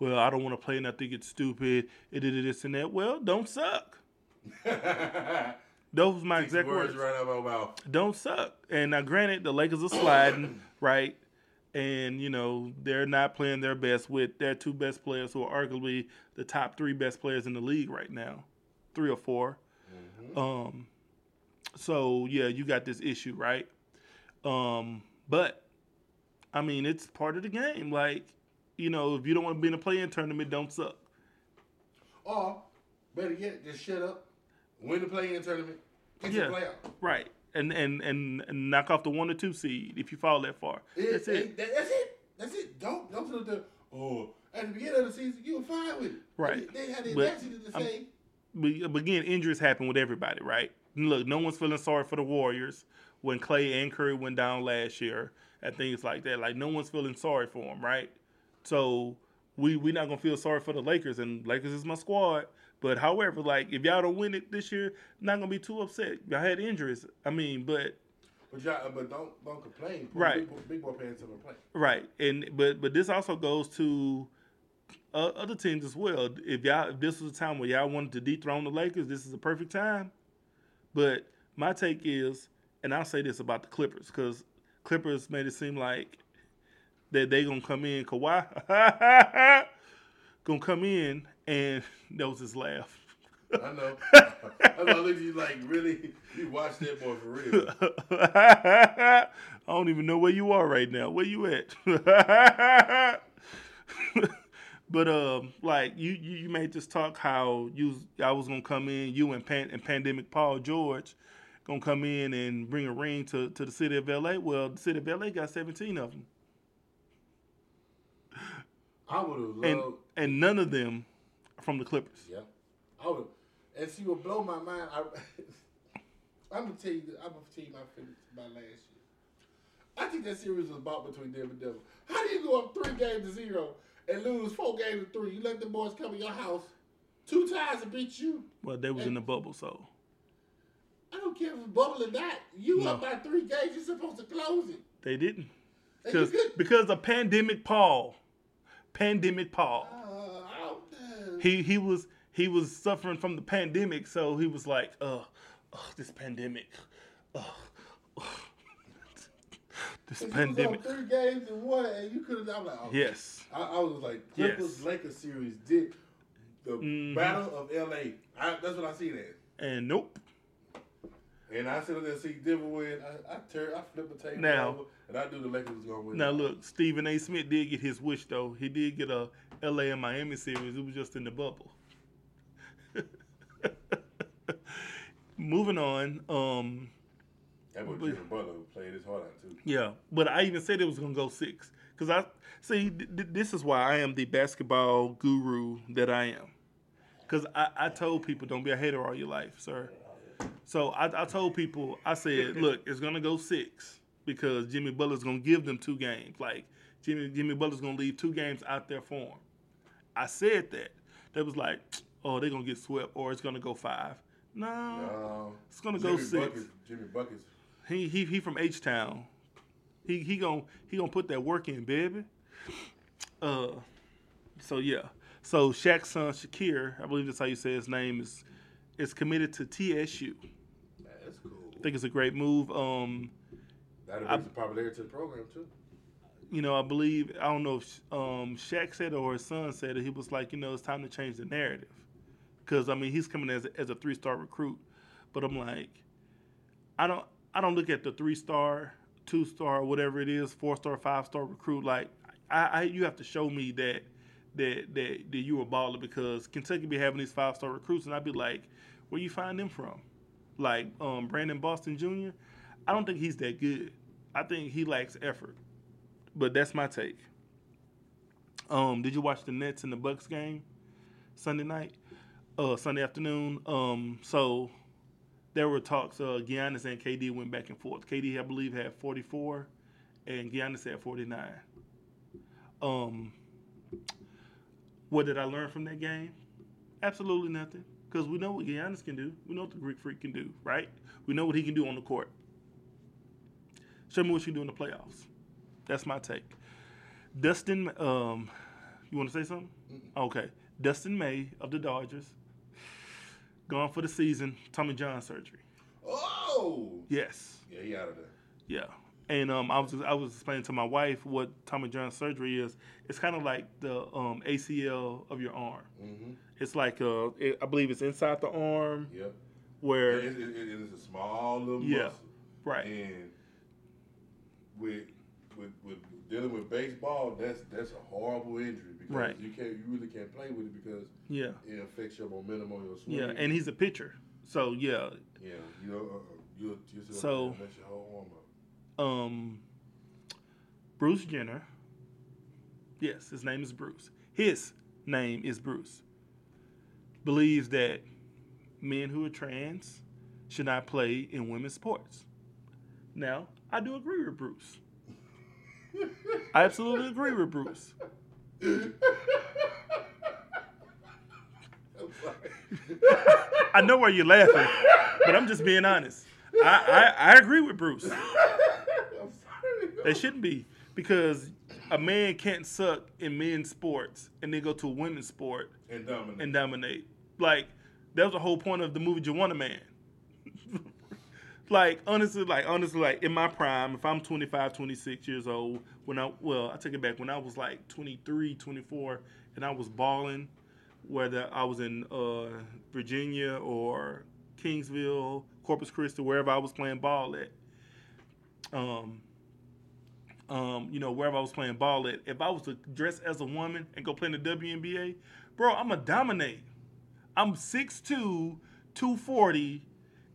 "Well, I don't want to play, and I think it's stupid. It did this and that." Well, don't suck. Those my These exact words words. right out of my mouth. Don't suck. And now, granted, the Lakers are sliding, right? And you know they're not playing their best with their two best players, who are arguably the top three best players in the league right now, three or 4 Um, so yeah, you got this issue, right? Um, but I mean, it's part of the game. Like, you know, if you don't want to be in a play-in tournament, don't suck. Or better yet, just shut up, win the play-in tournament, get Yeah. the playoff. Right. And, and and knock off the one or two seed if you fall that far. It- That's it. that- that's it. That's it. Don't don't feel the oh at the beginning of the season you were fine with it. Right. They, they had the audacity to say but, but again, injuries happen with everybody, right? Look, no one's feeling sorry for the Warriors when Clay and Curry went down last year and things like that. Like no one's feeling sorry for them, right? So we we not gonna feel sorry for the Lakers, and Lakers is my squad. But however, like if y'all don't win it this year, not gonna be too upset. Y'all had injuries. I mean, but But y'all, but don't don't complain. Right. Big, boy- big boy pants on the play. Right, and but but this also goes to uh, other teams as well. If y'all if this was a time where y'all wanted to dethrone the Lakers, this is a perfect time. But my take is, and I'll say this about the Clippers because Clippers made it seem like that they gonna come in Kawhi gonna come in and that was his laugh. I know. I know. Look, you like really you watch that boy for real. I don't even know where you are right now. Where you at? but um, like you, you, you made this talk how you I was gonna come in, you and Pan, and Pandemic Paul George gonna come in and bring a ring to, to the city of LA. Well, the city of LA got 17 of them, I would have and loved. and none of them from the Clippers. Yeah, I would. And see what blow my mind. I, I'm gonna tell you. I'm gonna tell you my feelings about last year. I think that series was bought between them and Denver. How do you go up three games to zero and lose four games to three? You let the boys come in your house two times and beat you. Well, they was in the bubble, so I don't care if it's bubble or not. You No. up by three games, you're supposed to close it. they didn't because because of Pandemic Paul, Pandemic Paul. Uh, I don't know. He he was he was suffering from the pandemic, so he was like, "Uh, oh, this pandemic, uh, this If pandemic." three games and one, and you could have. I'm like, oh, Yes, I, I was like, Clippers Yes. Lakers series did the Mhm. battle of LA. I, that's what I see that. and nope. And I sit there and see Denver win. I, I tear, I flip the table Now- over, and I knew the Lakers was gonna win. Now look, Stephen A. Smith did get his wish though. He did get a L.A. and Miami series. It was just in the bubble. Moving on. Um, that boy Jimmy Butler played his heart out too. Yeah, but I even said it was gonna go six because I see. Th- th- this is why I am the basketball guru that I am. Because I, I told people don't be a hater all your life, sir. So I, I told people I said, look, it's gonna go six because Jimmy Butler's gonna give them two games. Like Jimmy Jimmy Butler's gonna leave two games out there for him. I said that. They was like, oh, they're gonna get swept or it's gonna go five. No, Um, it's gonna go six. Buckets, Jimmy Buckets. He he he from H Town. He he gon' he gonna put that work in, baby. Uh, so yeah. So Shaq's son Shaqir, I believe that's how you say his name, is is committed to TSU. That's cool. I think it's a great move. Um, That'll bring some popularity to the program too. you know, I believe I don't know if um Shaq said it or his son said it. He was like, you know, it's time to change the narrative, because I mean he's coming as a, as a three star recruit, but I'm like, I don't I don't look at the three star, two star, whatever it is, four star, five star recruit. Like I, I you have to show me that that that that you a baller because Kentucky be having these five star recruits, and I'd be like, where you find them from? Like um, Brandon Boston Jr. I don't think he's that good. I think he lacks effort. But that's my take. Um, did you watch the Nets and the Bucks game Sunday night? Uh, Sunday afternoon. Um, so there were talks. Uh, Giannis and KD went back and forth. KD, I believe, had 44, and Giannis had 49. Um, what did I learn from that game? Absolutely nothing. Because we know what Giannis can do. We know what the Greek Freak can do, right? We know what he can do on the court. Show me what you do in the playoffs. That's my take. Dustin, um, you want to say something? Okay. Dustin May of the Dodgers, gone for the season. Tommy John surgery. Oh, Yes. yeah, he out of there. Yeah. And um, I was I was explaining to my wife what Tommy John surgery is. It's kind of like the um, ACL of your arm. Mm-hmm. It's like uh, it, I believe it's inside the arm Yep. where It, it, it is a small little Yeah. muscle. right. And with with with dealing with baseball, that's that's a horrible injury because Right. you can't you really can't play with it because Yeah. it affects your momentum on your swing. Yeah. And he's a pitcher, so yeah. yeah, you know, uh, you you So- up there and mess your whole arm up. um, Bruce Jenner. Yes, his name is Bruce. His name is Bruce. Believes that men who are trans should not play in women's sports. Now, I do agree with Bruce. I absolutely agree with Bruce. I know why you're laughing, but I'm just being honest. I, I, I agree with Bruce. They shouldn't be because a man can't suck in men's sports and then go to a women's sport And dominate. and dominate. Like that was the whole point of the movie Juwanna Mann. Like honestly, like honestly, like in my prime, if I'm 25, 26 years old, when I well, I take it back when I was like 23, 24, and I was balling, whether I was in uh, Virginia or Kingsville, Corpus Christi, wherever I was playing ball at. Um, um, you know, wherever I was playing ball at, if I was to dress as a woman and go play in the WNBA, bro, I'm going to dominate. I'm 6'2, 240,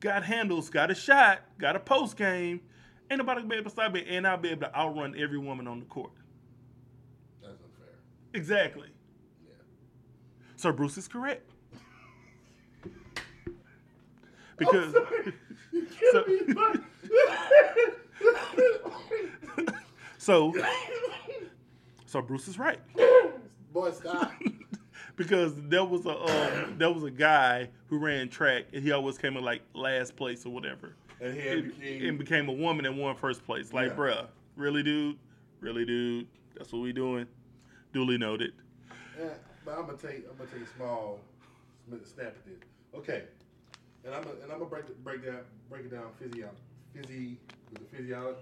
got handles, got a shot, got a post game. Ain't nobody gonna be able to stop me, and I'll be able to outrun every woman on the court. That's unfair. Exactly. Yeah. So Bruce is correct. Because So- so so Bruce is right. Boy, stop. Because there was a um, there was a guy who ran track and he always came in like last place or whatever. And he And, became and became a woman and won first place. Like, Yeah. bruh, really, dude? Really, dude? That's what we doing. Duly noted. Yeah, but I'm gonna take I'm gonna take a small snap at this. Okay, and I'm gonna, and I'm gonna break it, break down break it down physio physi with the physiology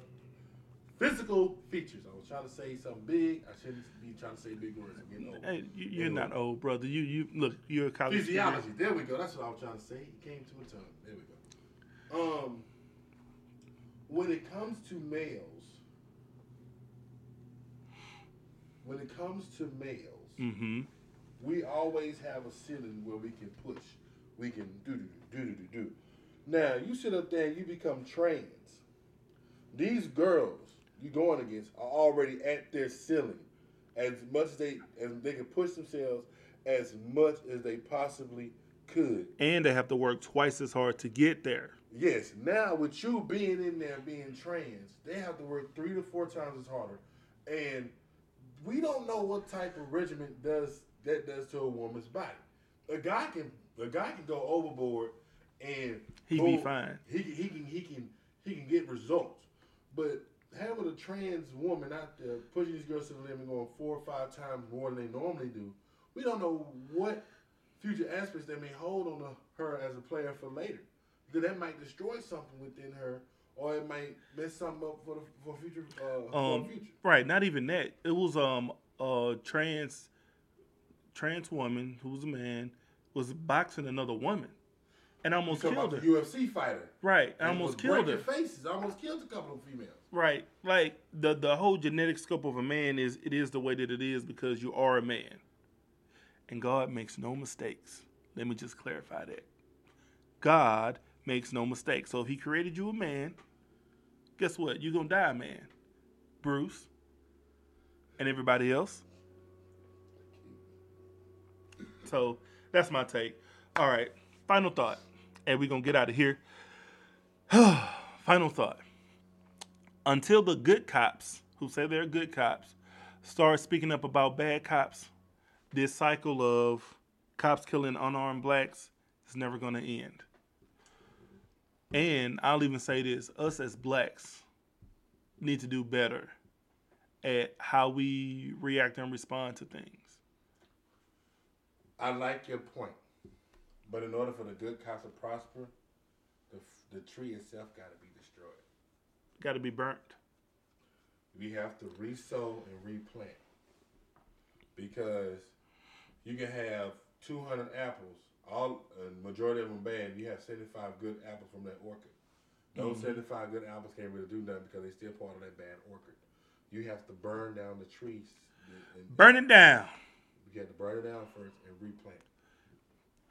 physical features. I was trying to say something big. I shouldn't be trying to say big words. I'm getting old. Hey, you, you're Anyway. not old, brother. You you look. You're a college. student. Physiology. There we go. That's what I was trying to say. It came to a tongue. There we go. Um, when it comes to males, when it comes to males, Mm-hmm. we always have a ceiling where we can push. We can do do do do do do. Now you sit up there and you become trans. These girls you going against are already at their ceiling, as much as they as they can push themselves as much as they possibly could. And they have to work twice as hard to get there. Yes. Now with you being in there being trans, they have to work three to four times as harder, and we don't know what type of regimen does that does to a woman's body. A guy can a guy can go overboard and He be fine. He he can he can he can get results, but having a trans woman out there pushing these girls to the limit, going four or five times more than they normally do, we don't know what future aspects they may hold on her as a player for later. Because that might destroy something within her, or it might mess something up for the for future uh, for Um, the future. right. Not even that. It was um a trans trans woman who was a man was boxing another woman. and almost killed about her. the UFC fighter. Right, And almost killed her. faces. Almost killed a couple of females. Right, like the the whole genetic scope of a man is it is the way that it is because you are a man, and God makes no mistakes. Let me just clarify that. God makes no mistakes. So if He created you a man, guess what? You're gonna die a man, Bruce, and everybody else. So that's my take. All right, final thought, and we're gonna get out of here. final thought until the good cops who say they're good cops start speaking up about bad cops, this cycle of cops killing unarmed blacks is never going to end. And I'll even say this us as blacks need to do better at how we react and respond to things. I like your point, but in order for the good cops to prosper, the the tree itself got to be. Got to be burnt. We have to resow and replant because you can have 200 apples, all uh, majority of them bad. You have 75 good apples from that orchard. Those Mhm. 75 good apples can't really do nothing because they're still part of that bad orchard. You have to burn down the trees. and- and- Burn it down. You have to burn it down first and replant.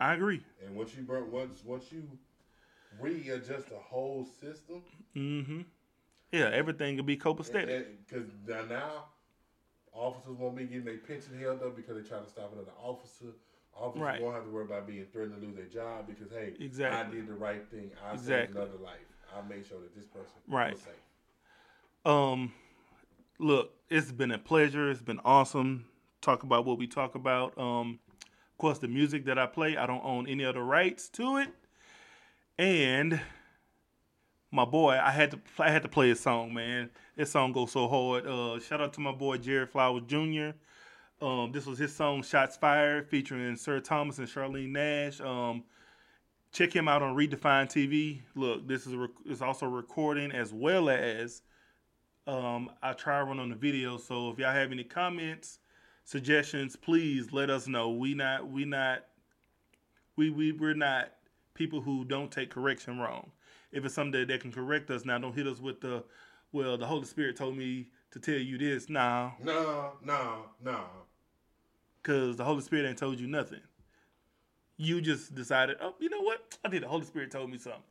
I agree. And once you burn, once once you readjust the whole system, Mm-hmm. Yeah, everything can be copacetic. because now officers won't be getting their pension held up because they try to stop another officer. Officers Right. won't have to worry about being threatened to lose their job because hey, Exactly. I did the right thing. I saved another life. I made sure that this person Right. was safe. Um, look, it's been a pleasure. It's been awesome. Talk about what we talk about. Um, of course, the music that I play, I don't own any other rights to it. And my boy, I had to I had to play his song, man. This song goes so hard. Uh, shout out to my boy Jerry Flowers Jr. Um, this was his song "Shots Fired" featuring Sir Thomas and Charlene Nash. Um, check him out on Redefined TV. Look, this is rec- also recording as well as um, I try run on the video. So if y'all have any comments, suggestions, please let us know. We not we not we we we're not people who don't take correction wrong. If it's something that, that can correct us, now don't hit us with the well. The Holy Spirit told me to tell you this. Nah, No, no, no. because the Holy Spirit ain't told you nothing. You just decided, oh, you know what? I think the Holy Spirit told me something.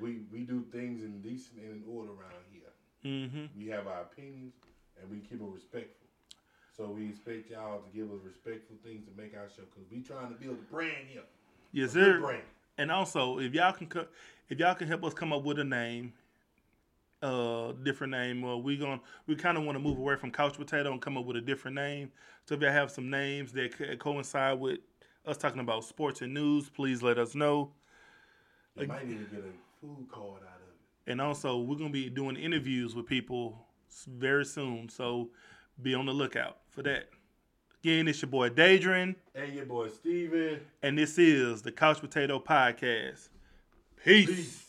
We we do things in decent and in order around here. Mm-hmm. We have our opinions and we keep them respectful. So we expect y'all to give us respectful things to make our show because we trying to build a brand here. Yes, A sir. brand. And also, if y'all can, co- if y'all can help us come up with a name, uh, different name, well, we going we kind of want to move away from couch potato and come up with a different name. So if y'all have some names that co- coincide with us talking about sports and news, please let us know. You might need to get a food card out of it. And also, we're gonna be doing interviews with people very soon, so be on the lookout for that. Again, it's your boy Daedrin, And your boy Steven. and this is the Couch Potato Podcast. Peace. Peace.